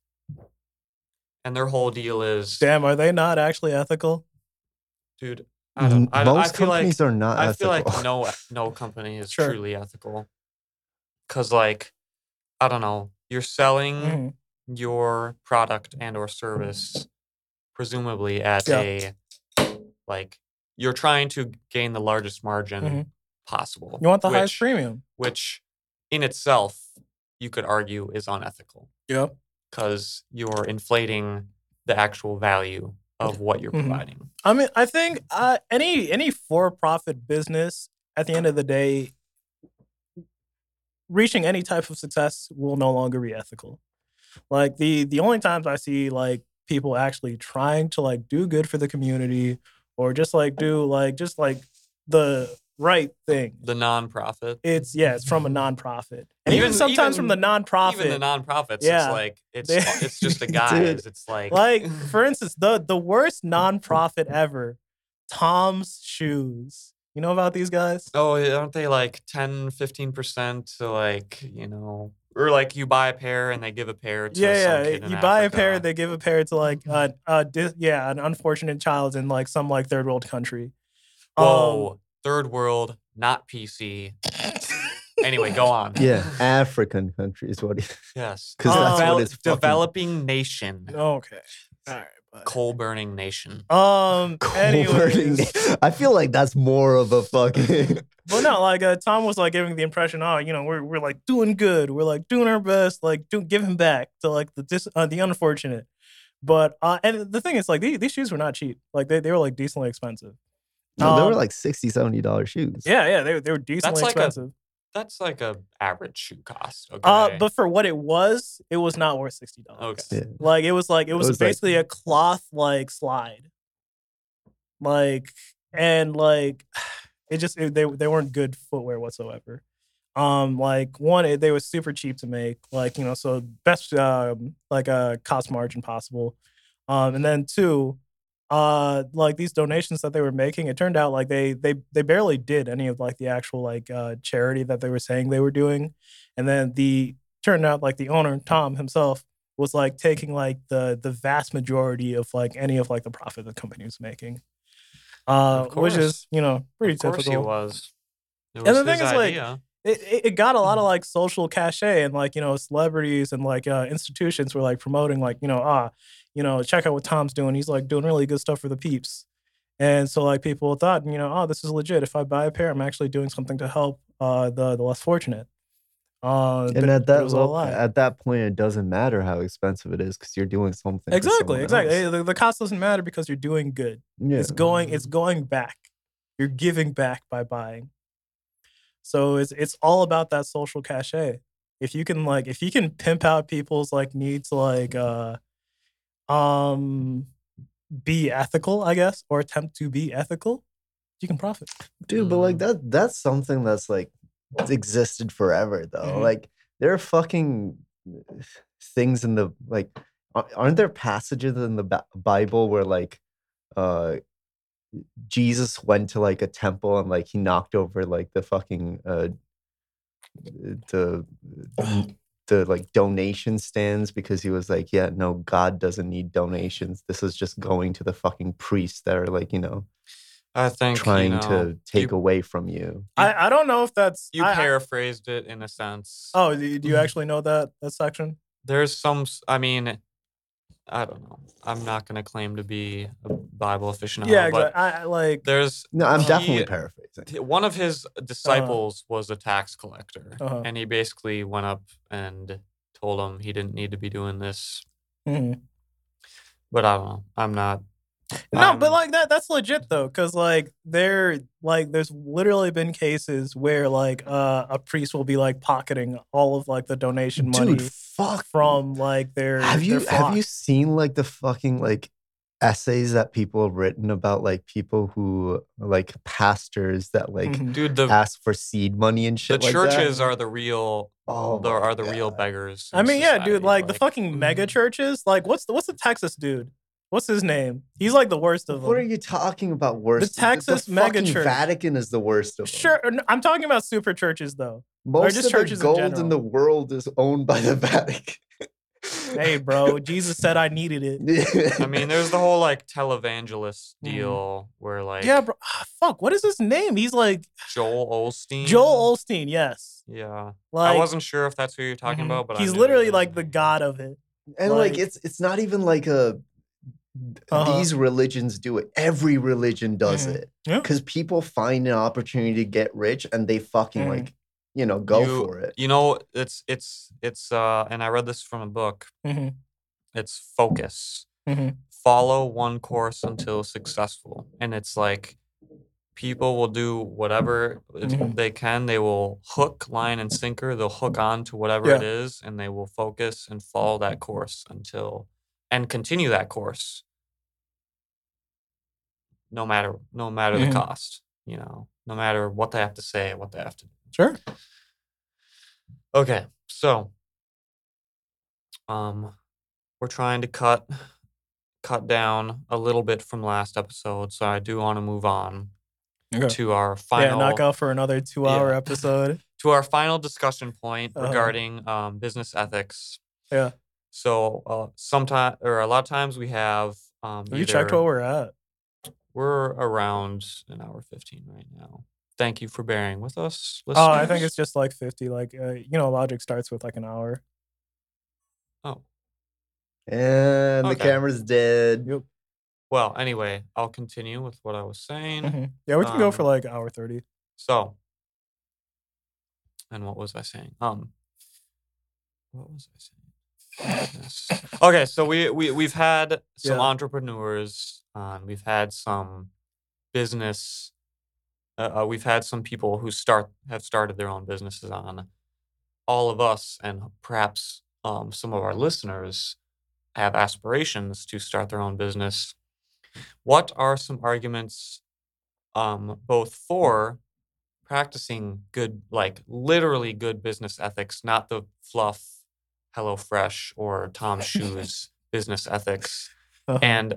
and their whole deal is, Damn, are they not actually ethical? dude. I don't. I, don't- I Most feel like companies are not I ethical. feel like no [LAUGHS] no company is Sure. truly ethical. Cause like, I don't know, you're selling Mhm. your product and or service, presumably at Yeah. a like you're trying to gain the largest margin Mhm. possible. You want the highest premium. which in itself you could argue is unethical Yep. because you're inflating the actual value of what you're Mhm. providing. I mean, I think uh, any any for-profit business at the end of the day, reaching any type of success will no longer be ethical. Like the the only times I see like people actually trying to like do good for the community or just like oh. do like just like the right thing. The nonprofit, It's yeah, it's from a nonprofit, and even, Even- sometimes from the even- nonprofit. even the nonprofits, Yeah. it's like it's it's just the [LAUGHS] Dude. guys. It's like like for [LAUGHS] instance the the worst nonprofit ever tom's shoes you know about these guys oh, aren't they like 10, 15 percent to like you know, or like you buy a pair and they give a pair to some yeah kid yeah in you buy a pair they give a pair to like uh, uh dis- yeah an unfortunate child in like some like third world country Um, third world, not PC. anyway, go on. [LAUGHS] yeah, African countries. What? Yes. you- Yes. [LAUGHS] 'Cause that's what it's fucking- developing nation. okay all right but, Coal burning nation. um [LAUGHS] Cold-burning I feel like that's more of a fucking. [LAUGHS] but no like uh, tom was like giving the impression oh you know we're, we're like doing good we're like doing our best like do, giving back to like the dis- uh, the unfortunate but uh and the thing is like these, these shoes were not cheap like they, they were like decently expensive no, they were Um, like 60 70 dollar shoes. Yeah, yeah, they, they were decently like a- expensive. That's like a average shoe cost. Okay. uh, but for what it was, it was not worth sixty dollars. okay. Yeah. Like it was like it was, was like- basically a cloth like slide. Like and like [SIGHS] it just it, they they weren't good footwear whatsoever. Um, like one, it, they were super cheap to make. Like you know, so best um like a cost margin possible. Um, and then two, uh, like these donations that they were making, it turned out like they they they barely did any of like the actual like uh charity that they were saying they were doing, and then the turned out like the owner Tom himself was like taking like the the vast majority of like any of like the profit the company was making. Uh, which is you know pretty Of course typical. he was. It And the thing is, like, idea. it, it, it got a lot Mm-hmm. of like social cachet and like you know celebrities and like uh, institutions were like promoting like you know ah you know check out what Tom's doing. He's like doing really good stuff for the peeps. And so like people thought you know oh this is legit. If I buy a pair I'm actually doing something to help uh, the the less fortunate. Uh, And at that lo- at that point, it doesn't matter how expensive it is because you're doing something. exactly exactly. The, the cost doesn't matter because you're doing good. Yeah. it's going it's going back. You're giving back by buying. So it's it's all about that social cachet. If you can like if you can pimp out people's like needs, like uh um be ethical i guess or attempt to be ethical you can profit dude but like Mm. that that's something that's like existed forever though Mhm. like there are fucking things in the like aren't there passages in the bible where like uh jesus went to like a temple and like he knocked over like the fucking uh the [SIGHS] the like donation stands because he was like yeah no god doesn't need donations this is just going to the fucking priests that are like you know I think trying you know, to take you, away from you i i don't know if that's you I- I- paraphrased it in a sense. oh do you, do you Mhm. actually know that that section There's some. I mean, I don't know. I'm not going to claim to be a Bible aficionado. yeah but exactly. I, I like there's No, I'm definitely paraphrasing. one of his disciples was a tax collector, Uh-huh. and he basically went up and told him he didn't need to be doing this. mhm. But I don't know. I'm not. No, but like that that's legit though, because like there like there's literally been cases where like uh, a priest will be like pocketing all of like the donation money Dude, fuck. from like their have you their have you seen like the fucking like essays that people have written about like people who like pastors that like Mhm. dude, the ask for seed money and the shit like churches that? are the real. Oh there are the real beggars. I in mean, yeah, dude, society, like, the fucking mega mhm. churches. Like, what's the what's the Texas dude? What's his name? He's like the worst of them. What are you talking about? Worst? The Texas mega fucking church. Vatican is the worst of them. Sure, I'm talking about super churches though. Most just of churches the gold in, general. the world is owned by the [LAUGHS] Vatican. Hey, bro, Jesus said I needed it. [LAUGHS] I mean, there's the whole like televangelist Mhm. deal where like yeah, bro. Ah, fuck, what is his name? He's like Joel Olstein. Joel Olstein. Yes, Yeah, like I wasn't sure if that's who you're talking mhm. about, but he's knew literally like the god of it. and like, Like- it's it's not even like a Uh-huh. these religions do it every religion does Mhm. it Yeah. because people find an opportunity to get rich and they fucking Mhm. like you know go You- for it You know, it's it's it's uh, and I read this from a book. Mhm. It's focus. Mhm. Follow one course until successful, and it's like people will do whatever it- Mhm. they can. They will hook, line, and sinker. They'll hook on to whatever Yeah. it is, and they will focus and follow that course until and continue that course, no matter no matter Mhm. the cost. You know, no matter what they have to say, what they have to do. Sure. Okay, so um we're trying to cut cut down a little bit from last episode, so I do want to move on Okay. to our Yeah, final knock out for another two-hour Yeah. [LAUGHS] episode. to our final discussion point Uh-huh. regarding um, business ethics. Yeah. So uh, sometime or a lot of times we have um, Have you checked either- what we're at? we're around an hour fifteen right now. Thank you for bearing with us. Oh, I think it's just like 50. Like, uh, you know, Logic starts with like an hour. oh and the camera's dead Yep. well. Anyway, I'll continue with what I was saying. Mhm. Yeah, we can go for Um, like hour 30. So, and what was I saying? Um, what was I saying? Okay, so we we we've had some Yeah. entrepreneurs on. We've had some business. Uh, uh, we've had some people who start have started their own businesses on. All of us, and perhaps um, some of our listeners, have aspirations to start their own business. What are some arguments, um, both for practicing good, like literally good business ethics, not the fluff, HelloFresh or Tom's [LAUGHS] Shoes business ethics, Uh-huh. and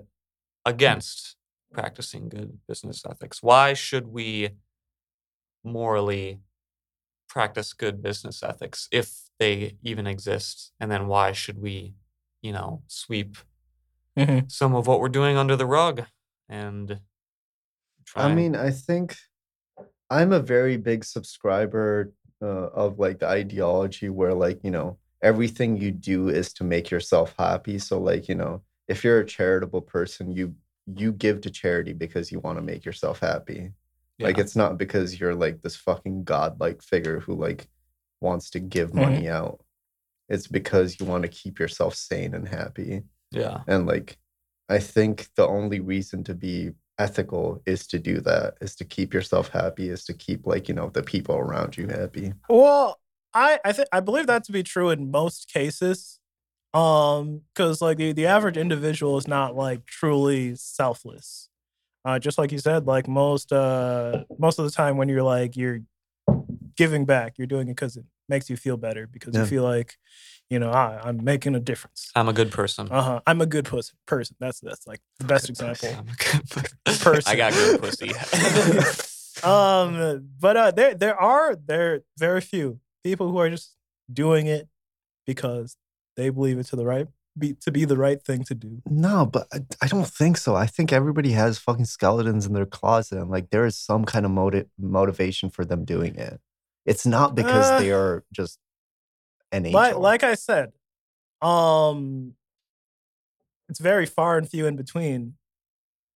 against practicing good business ethics? Why should we morally practice good business ethics if they even exist? And then why should we you know, sweep Mhm. some of what we're doing under the rug and try. I mean, I think I'm a very big subscriber uh, of like the ideology where like you know everything you do is to make yourself happy. So like you know if you're a charitable person, you you give to charity because you want to make yourself happy. Like it's not because you're like this fucking godlike figure who like wants to give Mhm. money out. It's because you want to keep yourself sane and happy. yeah. And like, I think the only reason to be ethical is to do that, is to keep yourself happy, is to keep like, you know, the people around you happy. Well, I I think I believe that to be true in most cases. Um, because like the, the average individual is not like truly selfless. Uh, just like you said, like most uh most of the time when you're like you're giving back, you're doing it because it makes you feel better because you feel like, you know, I, I'm making a difference. I'm a good person. Uh huh. I'm a good pussy person. That's that's like the best example. I'm a good person. Person. I got good pussy. [LAUGHS] um, but uh, there there are there very few people who are just doing it because they believe it to the right be to be the right thing to do. No, but I, I don't think so. I think everybody has fucking skeletons in their closet and like there is some kind of motive motivation for them doing it. It's not because Uh, they are just an angel. Like like I said, um, it's very far and few in between,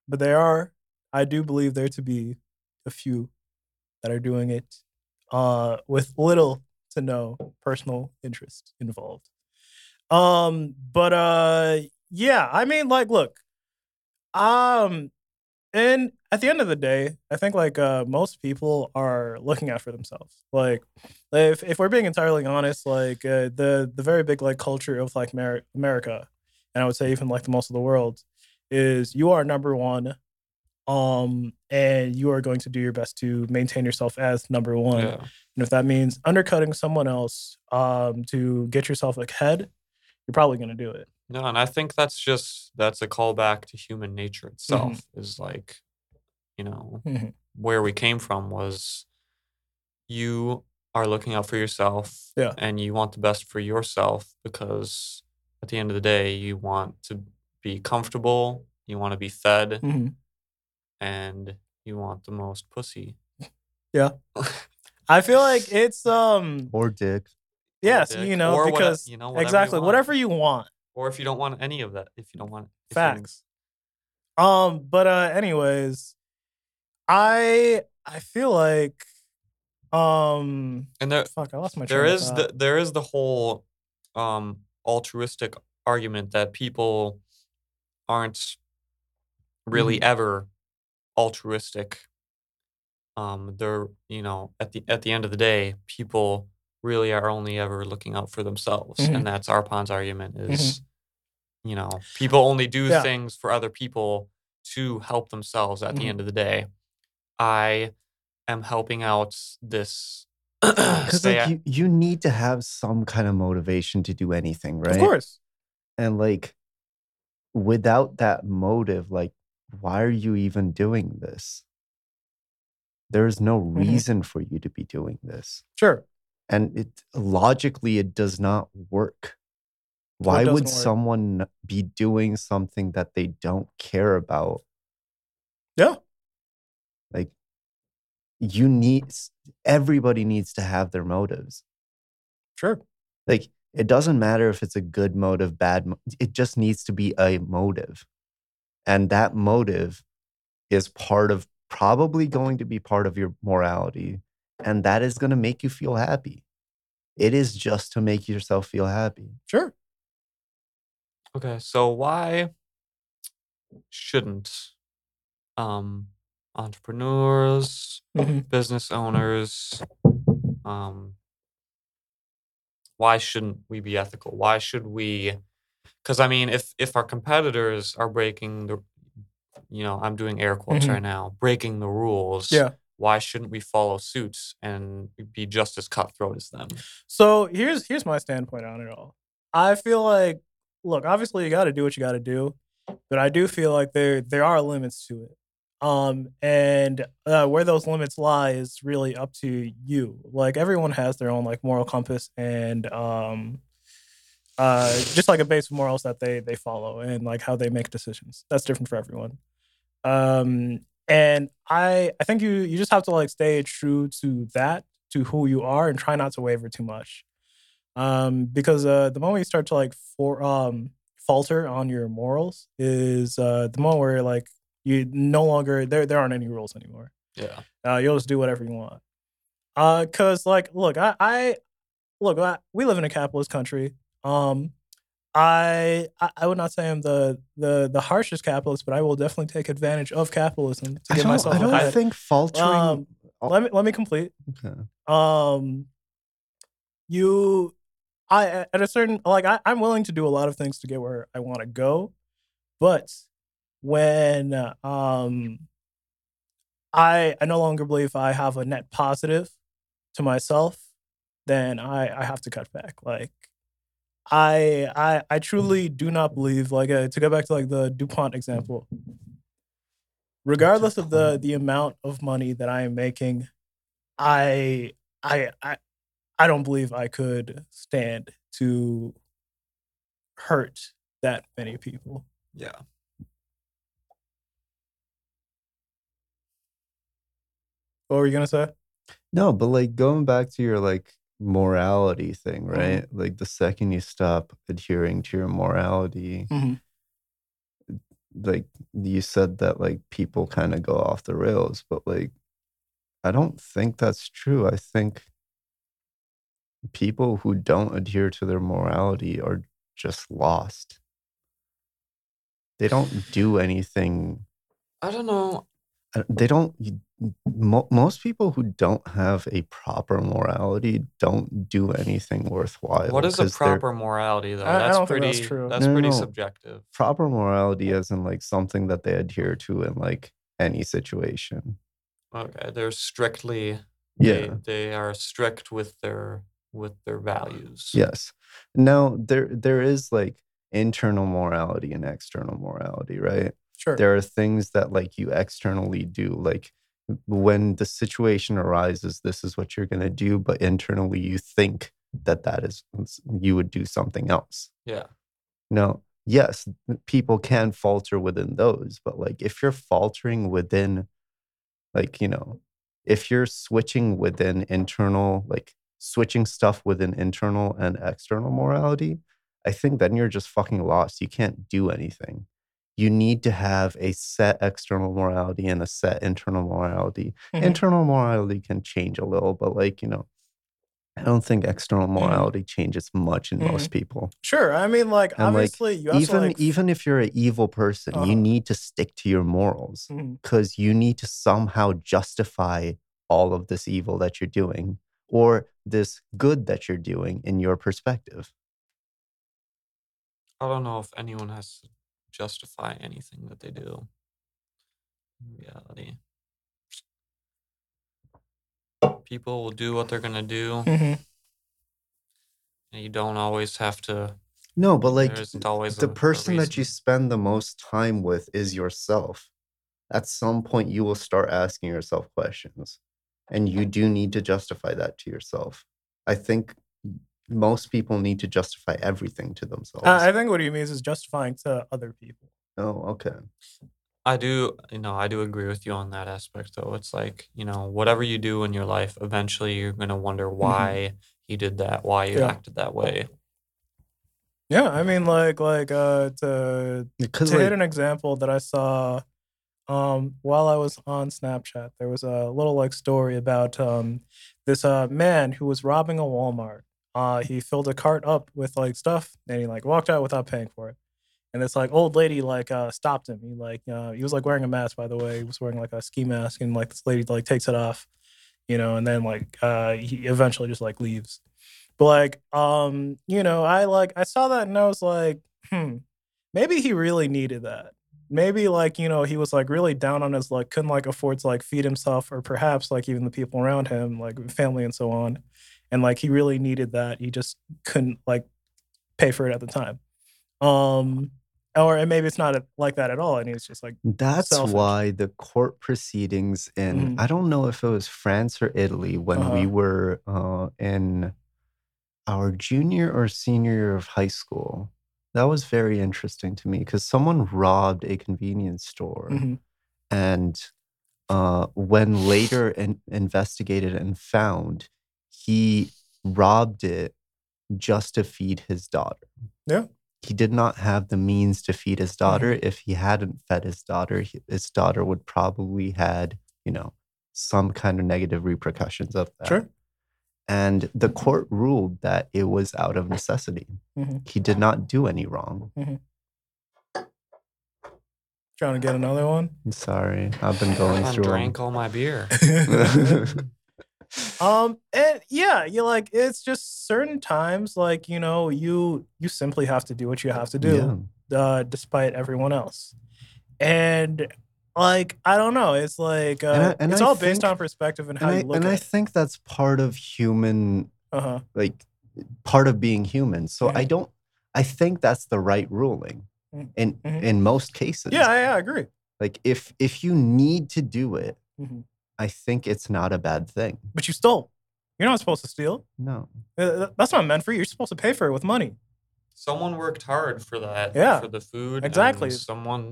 but there are. I do believe there to be a few that are doing it uh, with little to no personal interest involved. Um, but uh, yeah, I mean, like, look, um, and at the end of the day, I think like uh, most people are looking out for themselves. Like, if if we're being entirely honest, like uh, the the very big like culture of like Mer- America, and I would say even like the most of the world, is you are number one, um, and you are going to do your best to maintain yourself as number one. yeah. And if that means undercutting someone else um, to get yourself ahead, you're probably going to do it. No, and I think that's just that's a callback to human nature itself. Is like, you know, Mhm. where we came from was you are looking out for yourself, Yeah. and you want the best for yourself because at the end of the day, you want to be comfortable, you want to be fed, Mhm. And you want the most pussy. Yeah. [LAUGHS] I feel like it's um or dick. yes, dick, you know or whate- because you know, whatever exactly want. whatever you want. Or if you don't want any of that, if you don't want if you're- Facts. Um, but uh, anyways, I I feel like um and there fuck I lost my. there train of is the there is the whole um altruistic argument that people aren't really Mm-hmm. ever altruistic um they're you know at the at the end of the day people really are only ever looking out for themselves Mhm. and that's arpon's argument is you know people only do Yeah. things for other people to help themselves at the Mhm. end of the day i am helping out this [CLEARS THROAT] Because like you, you need to have some kind of motivation to do anything, right? Of course. And like without that motive, like why are you even doing this? There is no Mhm. reason for you to be doing this. Sure. And it logically it does not work. Why would work? someone be doing something that they don't care about? Yeah. Like you need everybody needs to have their motives. Sure. Like it doesn't matter if it's a good motive, bad. Mo- it just needs to be a motive, and that motive is part of probably going to be part of your morality, and that is going to make you feel happy. It is just to make yourself feel happy. Sure. Okay, so why shouldn't um entrepreneurs, Mhm. business owners, um why shouldn't we be ethical? Why should we cuz I mean if if our competitors are breaking the you know, I'm doing air quotes Mhm. right now, breaking the rules. Yeah. Why shouldn't we follow suits and be just as cutthroat as them? So here's here's my standpoint on it all. I feel like, look, obviously you got to do what you got to do, but I do feel like there there are limits to it. Um, and uh, where those limits lie is really up to you. Like everyone has their own like moral compass and um, uh, just like a base of morals that they they follow and like how they make decisions. That's different for everyone. Um, and I I think you you just have to like stay true to that, to who you are, and try not to waver too much. Um, because uh, the moment you start to like for um falter on your morals is uh the moment where like you no longer there there aren't any rules anymore. Yeah. Uh, you'll just do whatever you want. Uh, cause like, look, I, I look, I, we live in a capitalist country. Um, I, I would not say I'm the the the harshest capitalist, but I will definitely take advantage of capitalism to I get myself I don't think faltering. Um, let me let me complete. okay. Um, you, I at a certain like I, I'm willing to do a lot of things to get where I want to go, but when uh, um, I I no longer believe I have a net positive to myself, then I I have to cut back. Like I I I truly do not believe like uh, to go back to like the DuPont example. Regardless of the the amount of money that I am making, I I I I don't believe I could stand to hurt that many people. Yeah. What were you gonna say? No, but like going back to your like morality thing, Mm-hmm. right? Like the second you stop adhering to your morality, Mhm. like you said that like people kind of go off the rails, but like I don't think that's true. I think people who don't adhere to their morality are just lost. They don't do anything I don't know. Uh, they don't mo- most people who don't have a proper morality don't do anything worthwhile what is a proper morality though? I- I that's don't think pretty that's true. that's No, pretty no. subjective. proper morality as in like something that they adhere to in like any situation Okay. They're strictly yeah they, they are strict with their with their values. yes now there there is like internal morality and external morality right Sure. there are things that like you externally do like when the situation arises this is what you're going to do but internally you think that that is you would do something else Yeah. no yes people can falter within those but like if you're faltering within like you know if you're switching within internal like switching stuff within internal and external morality i think then you're just fucking lost you can't do anything you need to have a set external morality and a set internal morality Mhm. internal morality can change a little but like you know i don't think external morality changes much in most people Sure. I mean, like And, like, obviously you have even to like even if you're an evil person Uh-huh. you need to stick to your morals because you need to somehow justify all of this evil that you're doing or this good that you're doing in your perspective I don't know if anyone has to justify anything that they do. In reality. People will do what they're gonna do, Mhm. and you don't always have to. no but like there isn't always the person that you spend the most time with is yourself at some point you will start asking yourself questions and you do need to justify that to yourself i think most people need to justify everything to themselves Uh, I think what he means is justifying to other people. oh okay I do, you know, I do agree with you on that aspect, though. It's like, you know, whatever you do in your life, eventually you're gonna wonder why he did that, why you Yeah. acted that way. Yeah, I mean, like, like uh, to because to like, hit an example that I saw um, while I was on Snapchat, there was a little like story about um, this uh, man who was robbing a Walmart. Uh, he filled a cart up with like stuff, and he like walked out without paying for it. And this like old lady like uh, stopped him. He like uh, he was like wearing a mask, by the way. He was wearing like a ski mask, and like this lady like takes it off, you know, and then like uh, he eventually just like leaves. But like um, you know, I like I saw that and I was like, hmm, maybe he really needed that maybe like you know he was like really down on his luck couldn't like afford to like feed himself or perhaps like even the people around him like family and so on and like he really needed that he just couldn't like pay for it at the time um or and maybe it's not like that at all and he's just like That's selfish. why the court proceedings in Mhm. I don't know if it was France or Italy when we Uh-huh. were uh, in our junior or senior year of high school. That was very interesting to me because someone robbed a convenience store. Mhm. And uh, when later in, investigated and found, he robbed it just to feed his daughter. Yeah. He did not have the means to feed his daughter. If he hadn't fed his daughter, he- his daughter would probably had, you know, some kind of negative repercussions of that. Sure. And the court ruled that it was out of necessity. Mhm. He did not do any wrong. Trying to get another one. I'm sorry. I've been going through. I through 'em. drank all my beer. [LAUGHS] [LAUGHS] [LAUGHS] um and yeah you like it's just certain times like you know you you simply have to do what you have to do uh despite everyone else and like i don't know it's like uh And I- and it's I all based on perspective and how and I, you look and I it think that's part of human uh-huh like part of being human. So I Mhm. don't I think that's the right ruling Mm, in mhm. in most cases. yeah yeah i agree Like if if you need to do it, Mhm. I think it's not a bad thing. but you stole you're not supposed to steal No. Uh, that's not meant for you you're supposed to pay for it with money Someone worked hard for that. Yeah, For the food. exactly. and someone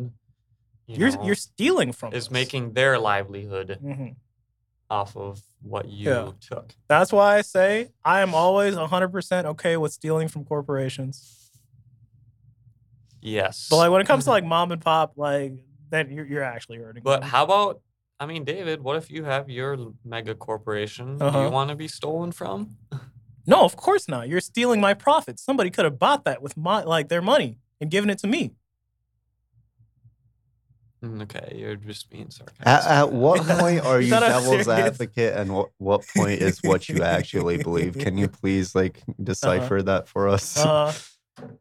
you you are know, you're stealing from is us. making their livelihood Mhm. off of what you Yeah. took. that's why i say i am always 100% okay with stealing from corporations Yes. But like when it comes to like [LAUGHS] mom and pop, like then you're you're actually hurting. But them. how about I mean, David, what if you have your mega corporation? Uh-huh. you want to be stolen from? no, of course not. You're stealing my profits. Somebody could have bought that with my like their money and given it to me. Mm, Okay, you're just being sarcastic. at what [LAUGHS] point are You you thought I was devil's advocate and what, what point is what you actually believe? Can you [LAUGHS] please like decipher that for us? Uh,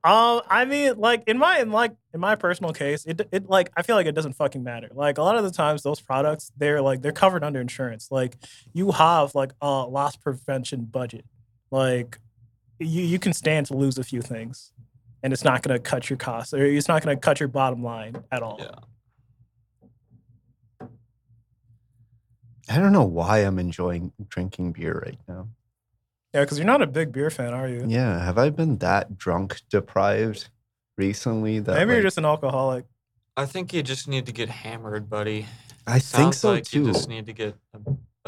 um, I mean, like in my in like in my personal case, it it like I feel like it doesn't fucking matter. Like a lot of the times, those products they're like they're covered under insurance. Like you have like a loss prevention budget. Like you you can stand to lose a few things, and it's not going to cut your costs or it's not going to cut your bottom line at all. Yeah. I don't know why I'm enjoying drinking beer right now. Yeah, because you're not a big beer fan, are you? Yeah, have I been that drunk deprived recently that Maybe you're just an alcoholic. I think you just need to get hammered, buddy. I think Sounds so like too. You just need to get a,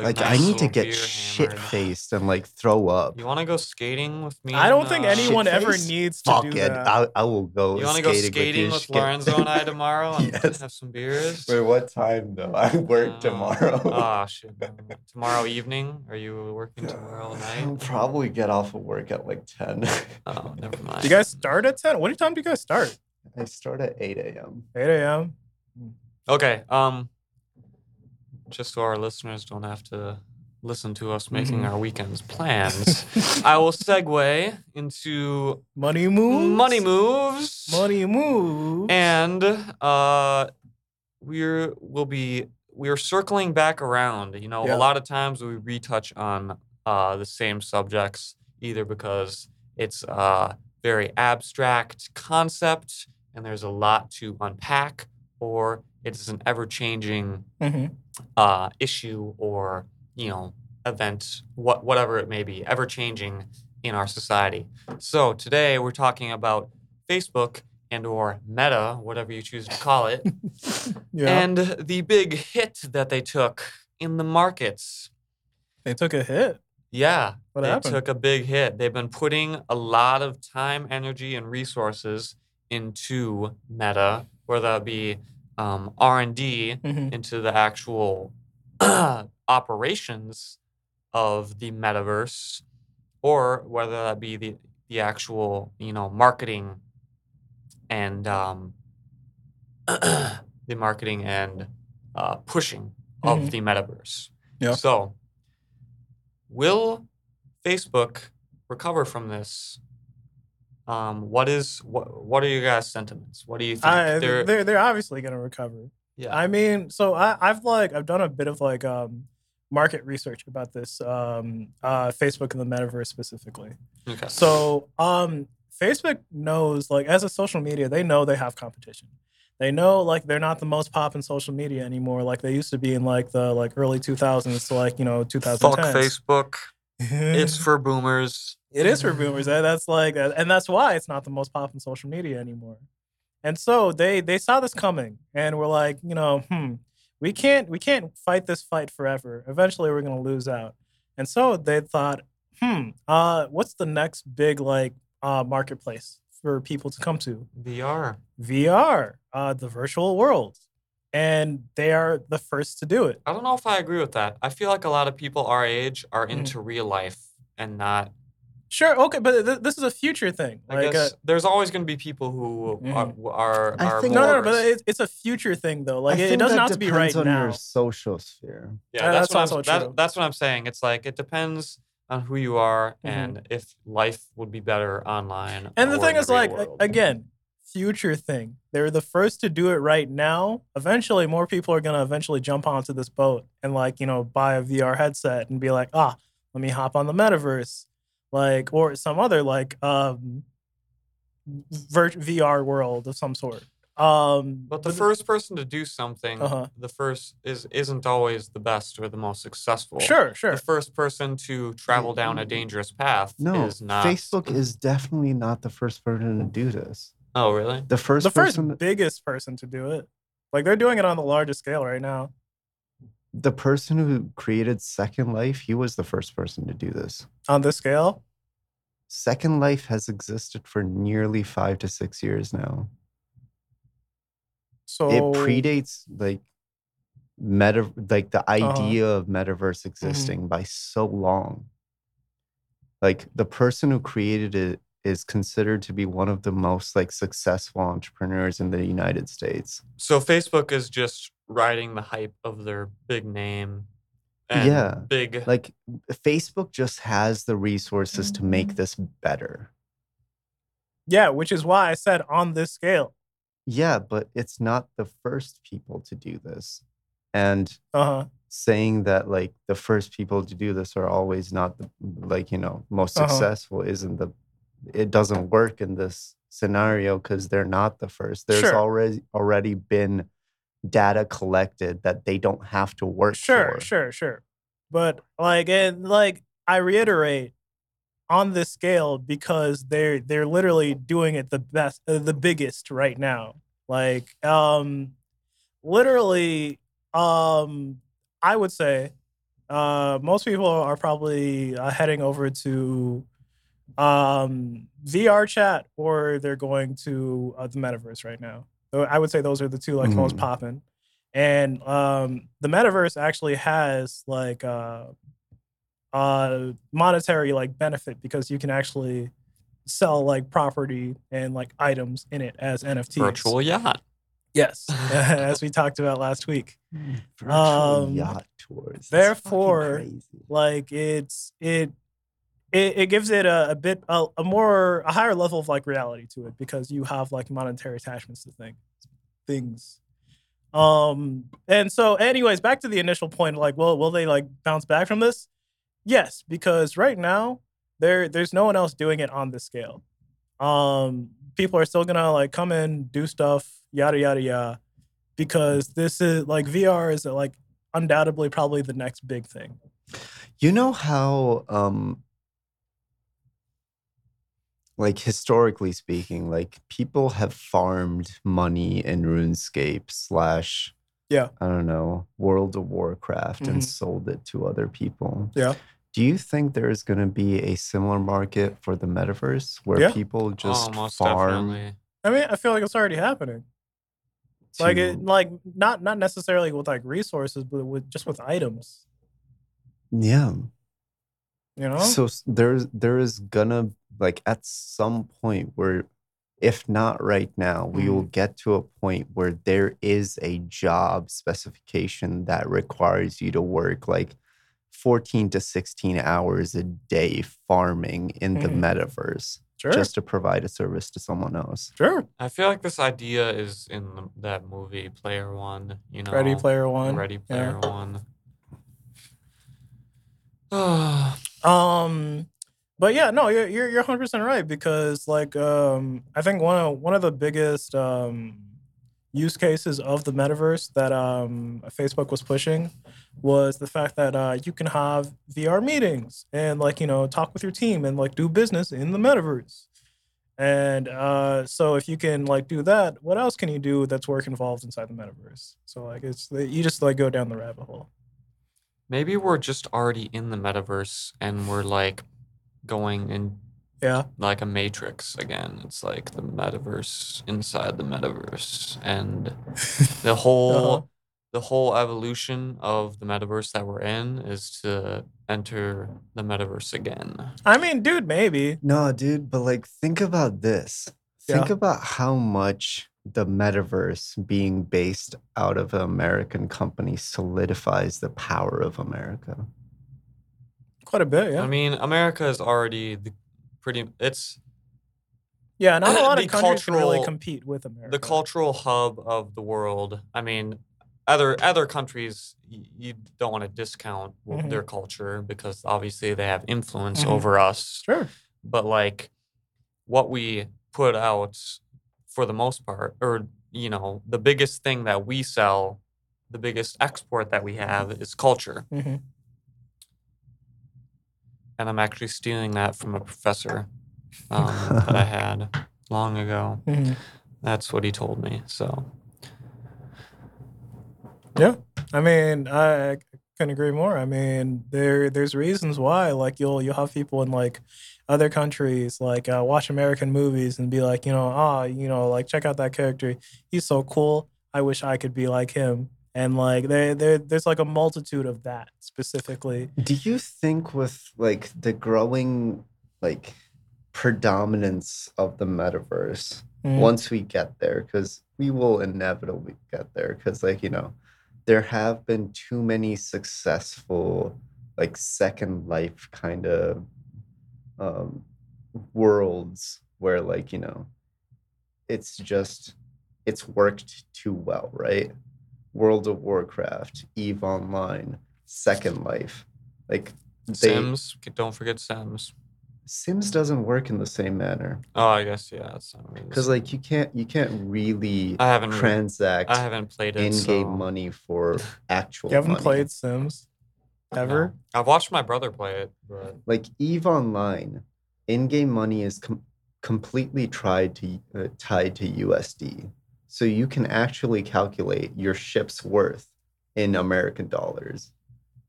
a like I need to get beer shit faced and like throw up. You want to go skating with me? I don't and, think uh, anyone ever Shit-faced? needs to Fuck do it. that. I, I will go You want to go skating, skating with, with, you. Shit. Lorenzo and I tomorrow [LAUGHS] and Yes. have some beers? Wait, what time though? I work Uh, tomorrow. Oh [LAUGHS] [LAUGHS] shit! Tomorrow evening? Are you working tomorrow night? I'll probably get off of work at like 10. Oh, never mind. Do you guys start at 10? What time do you guys start? I start at 8 a.m. 8 a.m. Okay. Um, just so our listeners don't have to listen to us making Mhm. our weekends plans, [LAUGHS] I will segue into Money moves. money moves. Money moves. And uh, we're we'll be we're circling back around. You know, Yeah. a lot of times we retouch on uh, the same subjects, either because it's a very abstract concept and there's a lot to unpack, or it's an ever-changing Mhm. uh, issue or you know event, what whatever it may be, ever changing in our society. So today we're talking about Facebook and or Meta, whatever you choose to call it, [LAUGHS] yeah. and the big hit that they took in the markets. they took a hit. Yeah, What they happened? took a big hit. They've been putting a lot of time, energy, and resources into Meta, whether that be um, R and D Mhm. into the actual [CLEARS THROAT] operations of the metaverse or whether that be the the actual you know marketing and um, [CLEARS THROAT] the marketing and uh, pushing of Mhm. the metaverse Yeah. so will facebook recover from this um, what is what, what are your guys sentiments what do you think I, They're- they're they're obviously gonna recover. yeah I mean, so I, I've like I've done a bit of like um market research about this um uh Facebook and the metaverse specifically. okay So um Facebook knows like as a social media, they know they have competition. They know like they're not the most pop in social media anymore, like they used to be in like the like early 2000s to like you know 2010s. fuck facebook It's [LAUGHS] for boomers. It is for boomers. That's like, and that's why it's not the most popular social media anymore. And so they they saw this coming, and were like, you know, hmm, we can't we can't fight this fight forever. Eventually, we're gonna lose out. And so they thought, hmm, uh, what's the next big like uh, marketplace for people to come to? VR. VR, uh, the virtual world, and they are the first to do it. I don't know if I agree with that. I feel like a lot of people our age are Mhm. into real life and not. Sure, okay, but th- this is a future thing. I Like, uh, there's always going to be people who are Mhm. are, I are think- no, no, no, but it's, it's a future thing though. Like I it, it doesn't that have to be right depends on now. your social sphere. yeah, Uh, that's, that's what also I'm, that- that's what I'm saying. It's like it depends on who you are Mhm. and if life would be better online. And the thing in is, real like, world. again, future thing. They're the first to do it right now. Eventually, more people are gonna eventually jump onto this boat and like you know buy a VR headset and be like, ah, let me hop on the metaverse, like or some other like um, vir- VR world of some sort. Um, But the th- first person to do something, Uh-huh. the first is isn't always the best or the most successful. sure, sure. The first person to travel down a dangerous path No, is not. Facebook is definitely not the first person to do this. Oh, really? The first the first person, biggest person to do it. Like they're doing it on the largest scale right now. The person who created Second Life, he was the first person to do this. On this scale, Second Life has existed for nearly five to six years now. so It predates like meta, like the Uh-huh. idea of metaverse existing by so long. Like the person who created it is considered to be one of the most like successful entrepreneurs in the United States. So Facebook is just riding the hype of their big name. And Yeah, Big. Like Facebook just has the resources to Mm-hmm. make this better. yeah, which is why I said on this scale. Yeah, but it's not the first people to do this. And Uh huh. saying that like the first people to do this are always not the like, you know, most Uh-huh. successful isn't the it doesn't work in this scenario because they're not the first. There's Sure. already already been data collected that they don't have to work Sure, for. sure, sure. But like, and like, I reiterate on this scale because they're they're literally doing it the best, uh, the biggest right now. Like, um, literally, um, I would say, uh, most people are probably uh, heading over to um VR chat or they're going to uh, the metaverse right now. So I would say those are the two like most Mhm. popping. And um the metaverse actually has like uh uh monetary like benefit because you can actually sell like property and like items in it as NFTs. virtual yacht. Yes, [LAUGHS] [LAUGHS] as we talked about last week. Virtual Um, yacht tours. It's therefore, like it's it it, it gives it a, a bit a, a more a higher level of like reality to it because you have like monetary attachments to things things. Um and so anyways back to the initial point like well will they like bounce back from this? Yes because right now there there's no one else doing it on this scale. Um people are still gonna like come in do stuff yada yada yada because this is like vr is like undoubtedly probably the next big thing. You know how, um, like historically speaking, like people have farmed money in RuneScape slash, Yeah. I don't know, World of Warcraft and Mhm. sold it to other people. Yeah. Do you think there's going to be a similar market for the metaverse where Yeah. people just oh, farm? definitely. I mean, I feel like it's already happening. Like it, like not not necessarily with like resources, but with just with items. yeah. You know. So there's there is gonna like at some point where if not right now, we will Mm-hmm. get to a point where there is a job specification that requires you to work like 14 to 16 hours a day farming in the Mhm. metaverse sure. just to provide a service to someone else. sure. I feel like this idea is in the, that movie Player One. You know, Ready Player One. Ready yeah. Player One. Ah, [SIGHS] Um, but yeah, no, you're you're you're 100 percent right because like um, I think one of one of the biggest um use cases of the metaverse that um, Facebook was pushing was the fact that uh, you can have VR meetings and like you know talk with your team and like do business in the metaverse. And uh, so if you can like do that, what else can you do that's work involved inside the metaverse? So like it's you just like go down the rabbit hole. Maybe we're just already in the metaverse and we're like going in Yeah. like a matrix again. It's like the metaverse inside the metaverse and [LAUGHS] the whole Uh-huh. the whole evolution of the metaverse that we're in is to enter the metaverse again. I mean, dude, maybe. No, dude, but like think about this. Think Yeah. about how much the metaverse being based out of an American company solidifies the power of America. Quite a bit, yeah. I mean, America is already the pretty it's yeah, not a [CLEARS THROAT] lot of countries can really compete with America. the cultural hub of the world. I mean, other other countries you don't want to discount Mhm. their culture because obviously they have influence Mhm. over us. Sure. But like what we put out for the most part, or you know, the biggest thing that we sell, the biggest export that we have is culture. hmm And I'm actually stealing that from a professor [LAUGHS] um, that I had long ago. hmm That's what he told me. So Yeah, I mean, I, I couldn't agree more. I mean, there there's reasons why like you'll you'll have people in like other countries like uh, watch American movies and be like, you know, ah, you know, like check out that character. He's so cool. I wish I could be like him. And like there there there's like a multitude of that specifically. Do you think with like the growing like predominance of the metaverse Mm. once we get there because we will inevitably get there because like you know there have been too many successful like second life kind of um worlds where like you know it's just it's worked too well right world of warcraft eve online second life like they Sims, don't forget Sims. sims doesn't work in the same manner Oh, I guess yeah. That's really because like you can't you can't really I haven't re- transact I haven't played it. in-game so- money for [LAUGHS] actual You haven't money. played Sims No. ever? I've watched my brother play it, but like eve online in-game money is com- completely tried to uh, tied to usd so you can actually calculate your ship's worth in american dollars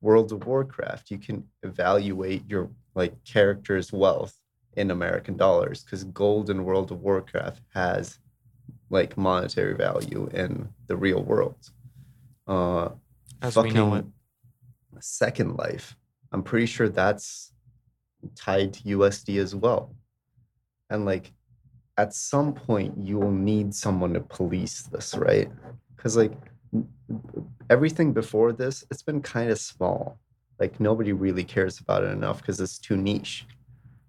world of warcraft you can evaluate your like character's wealth in american dollars because gold in world of warcraft has like monetary value in the real world uh as we know it. Second Life. I'm pretty sure that's tied to USD as well. And like at some point you will need someone to police this, right? Cuz like everything before this it's been kind of small. Like nobody really cares about it enough cuz it's too niche.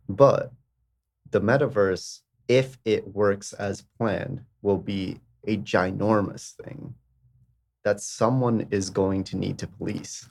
But the metaverse if it works as planned will be a ginormous thing that someone is going to need to police.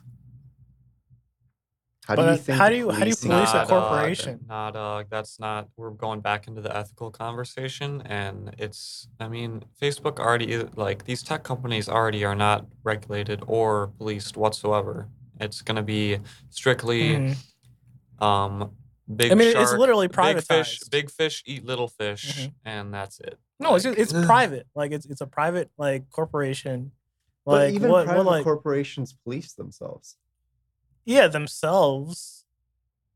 How do you But think? how do you- how do you policing- police a Nah, dog, corporation? Nah, dog. That's not. We're going back into the ethical conversation, and it's. I mean, Facebook already like these tech companies already are not regulated or policed whatsoever. It's going to be strictly Mhm. um big. I mean, it's shark, literally Big fish. Big fish eat little fish, Mhm. and that's it. No, it's Like, just, it's private. Like it's it's a private like corporation. But Like even what, private what like corporations police themselves. Yeah themselves.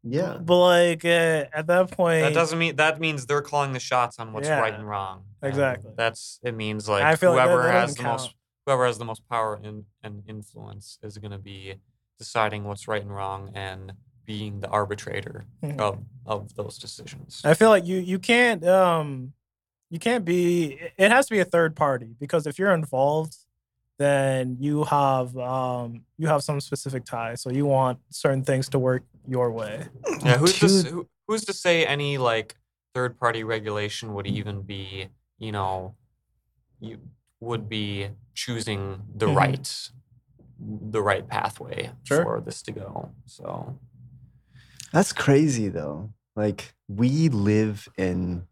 Yeah. But like uh, at that point, That doesn't mean that means they're calling the shots on what's right and wrong. and exactly. That's it means like I feel like that- whoever that has doesn't the most whoever has the most power and, and influence is going to be deciding what's right and wrong and being the arbitrator Mhm. of of those decisions. I feel like you you can't um you can't be it- it has to be a third party because if you're involved then you have um you have some specific tie so you want certain things to work your way. yeah, who's to, who, who's to say any like third party regulation would even be, you know, you would be choosing the Mhm. right the right pathway Sure. for this to go. So That's crazy though. Like we live in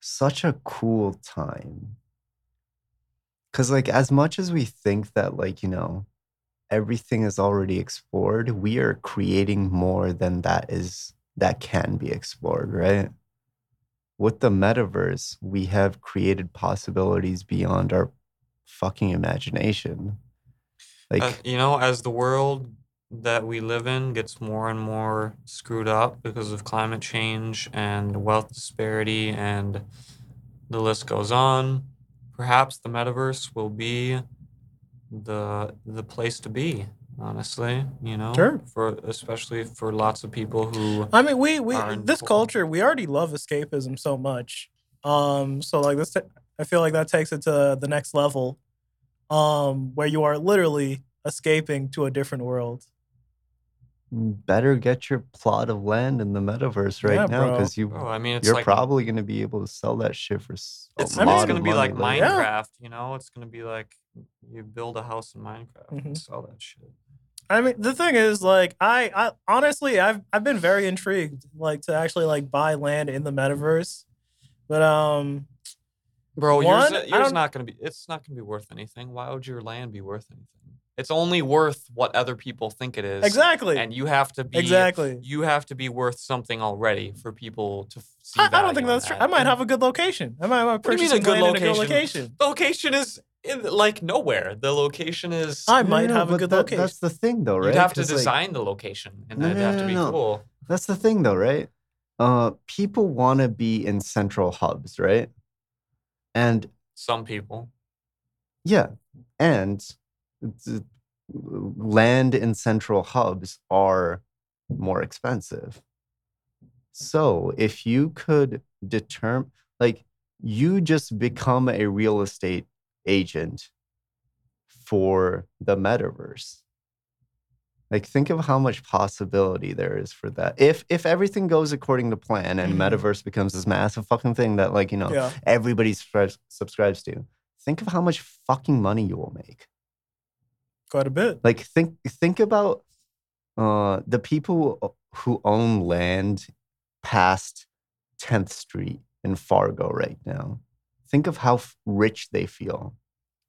such a cool time Because, like, as much as we think that, like, you know, everything is already explored, we are creating more than that is that can be explored, right? With the metaverse, we have created possibilities beyond our fucking imagination. Like, Uh, you know, as the world that we live in gets more and more screwed up because of climate change and wealth disparity, and the list goes on, perhaps the metaverse will be the the place to be. Honestly, you know, Sure. for especially for lots of people who I mean, we we this full- culture we already love escapism so much. Um, so like this, I feel like that takes it to the next level, um, where you are literally escaping to a different world. Better get your plot of land in the metaverse right Yeah, now because you Oh, I mean, it's you're like probably going to be able to sell that shit for s- a it's, I mean, lot it's of gonna be money like later. Yeah. Minecraft, you know. It's gonna be like you build a house in Minecraft and Mhm. sell that shit. I mean, the thing is, like, I, I honestly, I've I've been very intrigued, like, to actually like buy land in the metaverse, but um, Bro, yours, One, I yours not gonna be. It's not gonna be worth anything. Why would your land be worth anything? It's only worth what other people think it is. exactly, And you have to be exactly. You have to be worth something already for people to see. I, I don't think in that's true. I might have a good location. I might, I might you mean a some good land a good location? location. The location is in like nowhere. The location is. I might no, have a good that- location. That's the thing, though, right? You'd have to 'Cause, like, design the location, and No, it'd no, have to be no. cool. that's the thing, though, right? Uh, people want to be in central hubs, right? And Some people. yeah, and th- land in central hubs are more expensive. So if you could determine, like, you just become a real estate agent for the metaverse. Like, think of how much possibility there is for that. If if everything goes according to plan and Mhm. metaverse becomes this massive fucking thing that, like, you know, yeah, everybody subscribes, subscribes to, think of how much fucking money you will make. Quite a bit. Like think think about uh the people who own land past 10th Street in Fargo right now. Think of how f- rich they feel.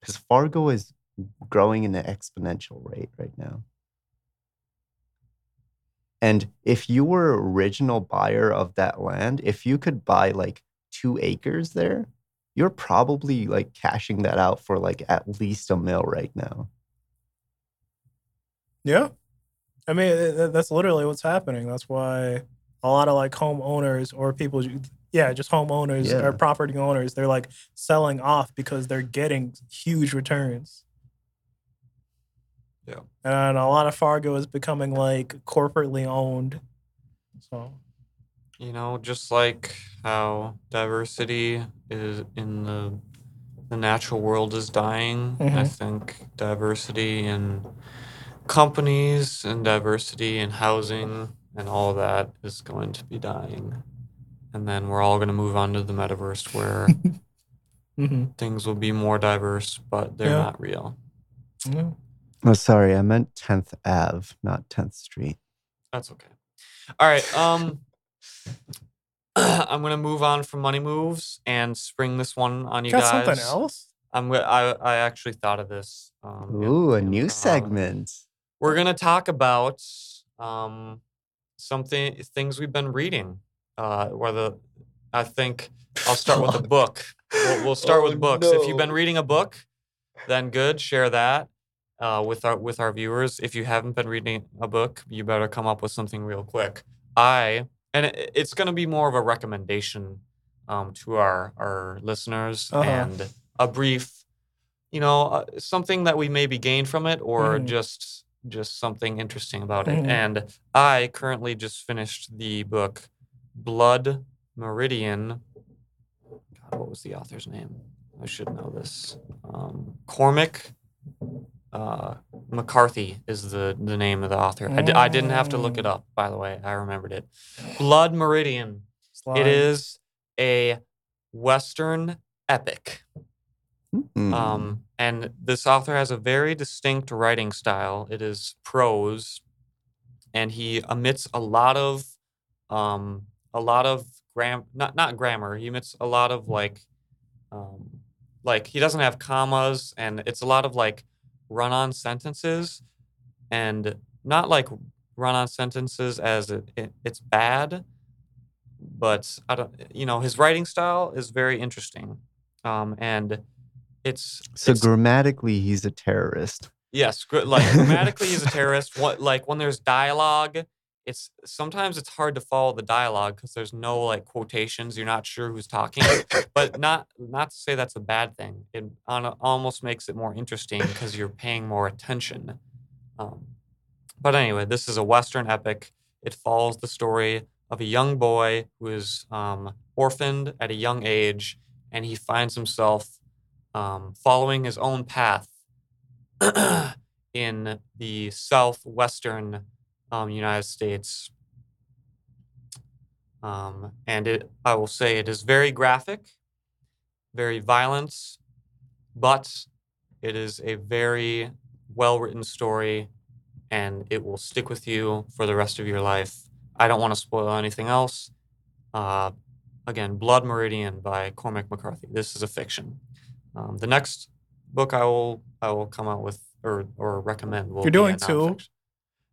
Cuz Fargo is growing in an exponential rate right now. And if you were original buyer of that land, if you could buy like 2 acres there, you're probably like cashing that out for like at least a mil right now. Yeah. I mean, th- th- that's literally what's happening. That's why a lot of like homeowners or people, yeah, just homeowners Yeah. or property owners, they're like selling off because they're getting huge returns. Yeah. And a lot of Fargo is becoming like corporately owned. So, You know, just like how diversity is in the the natural world is dying, I Mhm. think diversity in companies and diversity and housing and all that is going to be dying. And then we're all going to move on to the metaverse where [LAUGHS] mhm. things will be more diverse, but they're Yeah. not real. Yeah. Oh, sorry, I meant 10th Ave, not 10th Street. That's okay. All right. Um, [CLEARS THROAT] I'm gonna move on from money moves and spring this one on you got guys. something else? I'm gonna. I I actually thought of this. Um, in- Ooh, a new uh, segment. We're gonna talk about um something things we've been reading. Uh, whether I think I'll start with a [LAUGHS] book. We'll, we'll start Oh, with books. If you've been reading a book, then good. Share that uh, with our with our viewers. If you haven't been reading a book, you better come up with something real quick. I and it, it's going to be more of a recommendation um, to our our listeners Uh-huh. and a brief, you know, uh, something that we maybe gained from it or Mhm. just just something interesting about it. Mhm. And I currently just finished the book Blood Meridian. God, what was the author's name? I should know this. Um, Cormac uh, McCarthy is the, the name of the author. I, di- I didn't have to look it Mm. up, by the way. I remembered it. Blood Meridian. Slime. It is a Western epic. Mm. Um, and this author has a very distinct writing style. It is prose, and he omits a lot of, um, a lot of gram not not grammar. He omits a lot of like, um, like he doesn't have commas and it's a lot of like run-on sentences and not like run-on sentences as it, it, it's bad but i don't you know his writing style is very interesting um and it's So it's- grammatically, he's a terrorist. Yes, like grammatically he's a [LAUGHS] terrorist. What like when there's dialogue, it's sometimes it's hard to follow the dialogue because there's no like quotations. You're not sure who's talking, but not not to say that's a bad thing. It on, almost makes it more interesting because you're paying more attention. Um, but anyway, this is a Western epic. It follows the story of a young boy who is um, orphaned at a young age, and he finds himself um, following his own path [CLEARS THROAT] in the southwestern um, United States. Um, and it, I will say, it is very graphic, very violent, but it is a very well written story and it will stick with you for the rest of your life. I don't want to spoil anything else. Uh, again, Blood Meridian by Cormac McCarthy. This is a fiction. Um, the next book I will I will come out with or or recommend. Will You're be a doing two? nonfiction.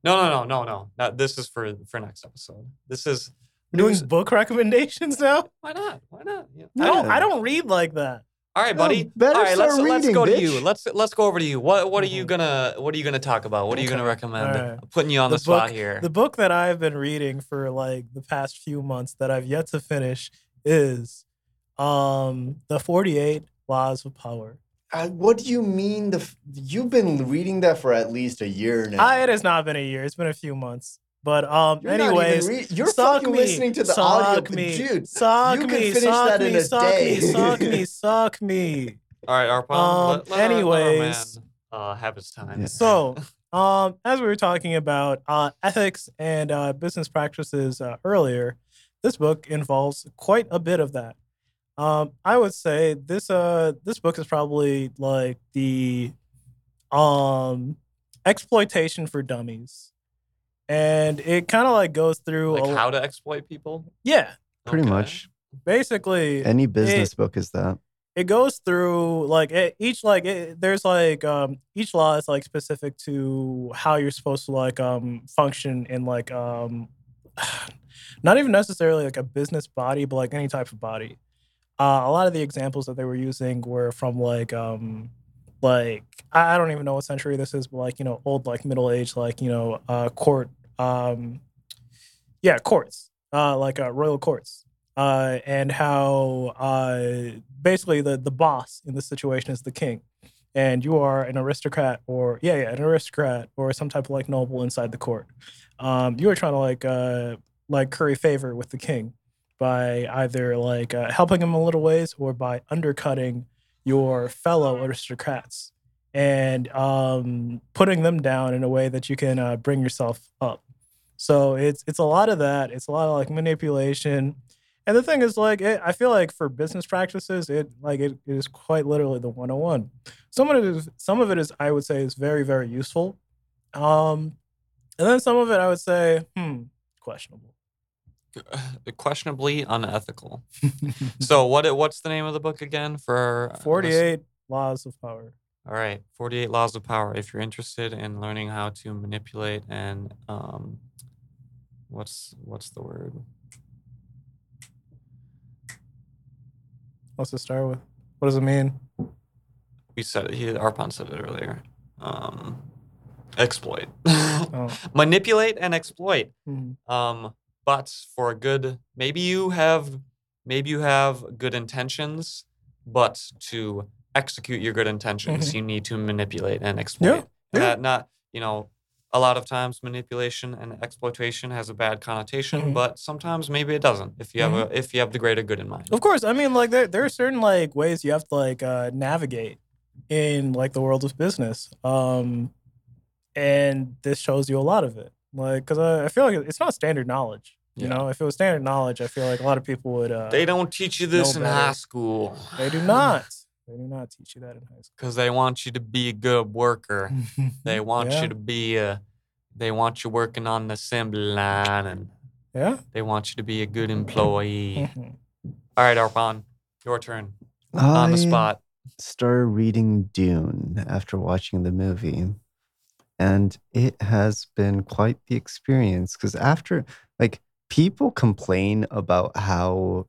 No, no, no, no, no. Not, this is for for next episode. This is We're doing news- book [LAUGHS] recommendations now. Why not? Why not? Yeah. I don't. I don't read like that. All right, No, buddy. better All right, let's start let's reading, go to you. Let's let's go over to you. What what are you Mhm. gonna what are you gonna talk about? What are you gonna recommend? all right. I'm putting you on the, The spot book- here. The book that I've been reading for like the past few months that I've yet to finish is um the 48 Laws of Power. Uh, what do you mean? The f- you've been reading that for at least a year now. I, it has not been a year. It's been a few months. But um You're anyways, re- you're suck fucking me, listening to the suck audio, me, dude. Suck you me, can finish suck that me, in a suck day. me, suck me, suck me. All right, Arpon. Um, let, let our- let our man, anyways. uh, have his time. Yeah. So, um, as we were talking about uh, ethics and uh, business practices uh, earlier, this book involves quite a bit of that. Um, I would say this uh this book is probably like the um exploitation for dummies, and it kind of like goes through like a- how to exploit people. yeah, Pretty Okay. much. basically Any business book is that. it goes through like it, each like it, there's like um each law is like specific to how you're supposed to like um function in like um [SIGHS] not even necessarily like a business body but like any type of body uh, a lot of the examples that they were using were from like um like I don't even know what century this is but like you know old like middle age like you know uh court um yeah courts uh like uh, royal courts uh, and how uh, basically the the boss in this situation is the king, and you are an aristocrat or yeah yeah an aristocrat or some type of like noble inside the court. Um, you are trying to like like curry favor with the king by either like uh, helping them in little ways or by undercutting your fellow aristocrats and um, putting them down in a way that you can uh, bring yourself up. So it's it's a lot of that. It's a lot of like manipulation. And the thing is, like, it, I feel like for business practices, it like it, it is quite literally the 101. Some of it is, some of it is, I would say, is very, very useful. Um, and then some of it, I would say, hmm, questionable. [SIGHS] Questionably unethical. [LAUGHS] so what what's the name of the book again for listeners? 48 laws of power. All right, 48 Laws of Power. If you're interested in learning how to manipulate and um, what's what's the word? What's it start with? What does it mean? We said it. He, Arpon said it earlier. Um, exploit, Oh, [LAUGHS] manipulate and exploit. hmm. Um, but for a good, maybe you have maybe you have good intentions, but to execute your good intentions, you need to manipulate and exploit. Mm-hmm. Yeah, yeah. That not you know a lot of times manipulation and exploitation has a bad connotation, Mhm. but sometimes maybe it doesn't. If you have a if you have the greater good in mind. Of course, I mean, like there there are certain like ways you have to like uh, navigate in like the world of business, um, and this shows you a lot of it. Like, because I, I feel like it's not standard knowledge. You Yeah. know, if it was standard knowledge, I feel like a lot of people would. Uh, They don't teach you this in better. high school They do [LAUGHS] not. They do not teach you that in high school because they want you to be a good worker. They [LAUGHS] want Yeah. you to be a. They want you working on the assembly line, and Yeah. they want you to be a good employee. [LAUGHS] All right, Arpan, your turn on the spot. started reading Dune after watching the movie. And it has been quite the experience because after, like, people complain about how,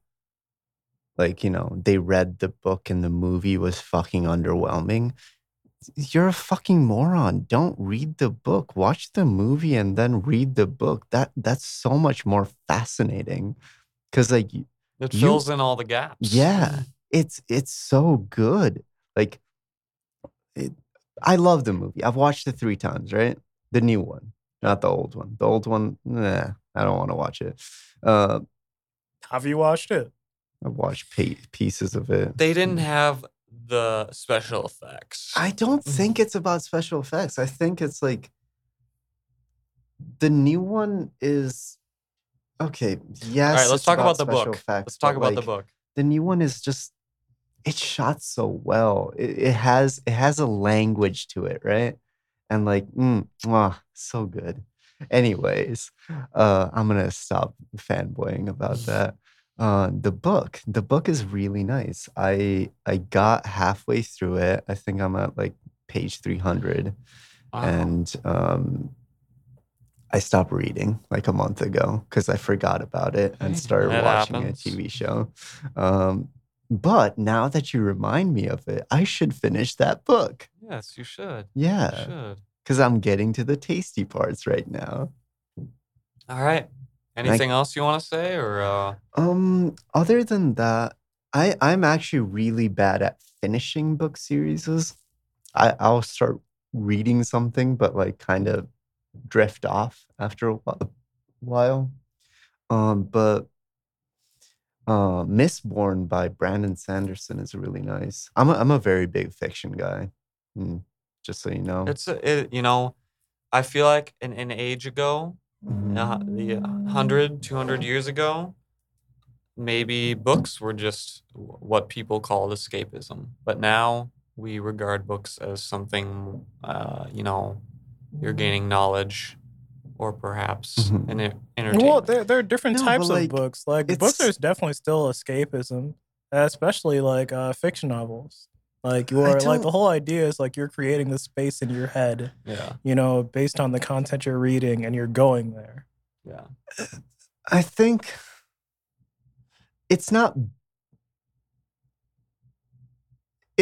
like, you know, they read the book and the movie was fucking underwhelming. You're a fucking moron. Don't read the book. Watch the movie and then read the book. That that's so much more fascinating. Cause like It You- fills in all the gaps. yeah, it's it's so good. Like, it, I love the movie. I've watched it three times. Right, the new one, not the old one. The old one, nah, I don't want to watch it. Uh, Have you watched it? I've watched pa- pieces of it. They didn't have the special effects. I don't think it's about special effects. I think it's like the new one is okay. Yes, all right, let's talk about the book. effects, Let's talk but, about the book. the new one is just it's shot so well. It, it has it has a language to it, right? And like, mm, mwah, so good. Anyways, uh, I'm gonna stop fanboying about [LAUGHS] that. Uh, the book, the book is really nice. I I got halfway through it. I think I'm at like page 300, Wow. and um, I stopped reading like a month ago because I forgot about it and started that watching happens. a TV show. Um, but now that you remind me of it, I should finish that book. yes, you should. Yeah, You should. because I'm getting to the tasty parts right now. All right. Anything else you want to say, or uh, Um, other than that, I I'm actually really bad at finishing book series. I I'll start reading something, but like kind of drift off after a while. Um, but uh, Mistborn by Brandon Sanderson is really nice. I'm a, I'm a very big fiction guy. Mm, just so you know. it's it, you know, I feel like an, an age ago, Mhm. uh, the 100, 200 years ago, maybe books were just what people called escapism. But now we regard books as something, uh, you know, you're gaining knowledge or perhaps Mhm. an entertainment. Well, there, there are different No, types but, of books. Like books, it's- there's definitely still escapism, especially like uh, fiction novels. Like you are like the whole idea is like you're creating the space in your head, yeah, you know, based on the content you're reading, and you're going there. yeah. I think it's not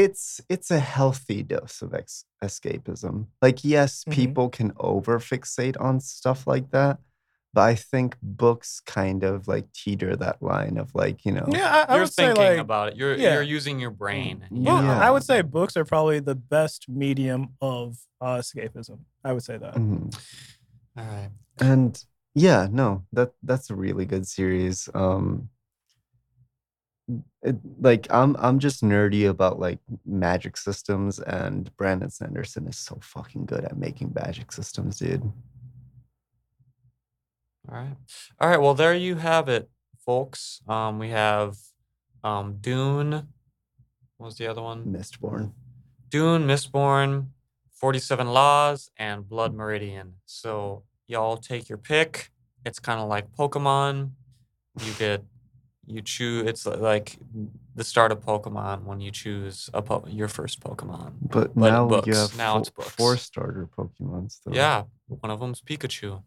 it's it's a healthy dose of ex- escapism. Like yes, Mhm. people can over fixate on stuff like that, but I think books kind of like teeter that line of like, you know, Yeah, I, I you're would say thinking like about it. You're yeah. you're using your brain. Well, Yeah. I would say books are probably the best medium of uh, escapism. I would say that. mhm. All right. and yeah, no, that that's a really good series. Um it, like I'm I'm just nerdy about like magic systems and Brandon Sanderson is so fucking good at making magic systems, dude. All right. All right. Well, there you have it, folks. Um, we have um, Dune. What was the other one? Mistborn. Dune, Mistborn, 47 Laws, and Blood Meridian. So y'all take your pick. It's kind of like Pokemon. You get, you choose, it's like the start of Pokemon when you choose a po- your first Pokemon. But, But now books. you have Now it's books. four starter Pokemon still. Yeah. One of them's Pikachu.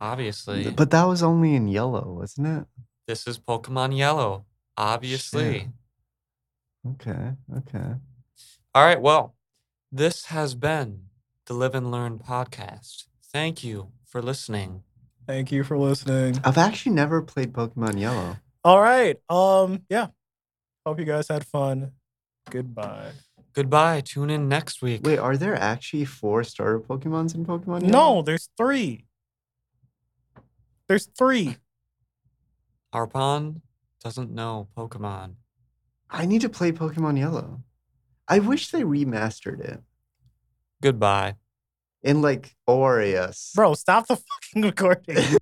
Obviously. But that was only in yellow, wasn't it? This is Pokemon Yellow. Obviously. Shit. Okay. Okay. All right. Well, this has been the Live and Learn podcast. Thank you for listening. Thank you for listening. I've actually never played Pokemon Yellow. All right. Um. Yeah. Hope you guys had fun. Goodbye. Goodbye. Tune in next week. Wait, are there actually four starter Pokemons in Pokemon Yellow? No, there's three. There's three. Harpon doesn't know Pokemon. I need to play Pokemon Yellow. I wish they remastered it Goodbye. In like ORAS. Bro, stop the fucking recording. [LAUGHS]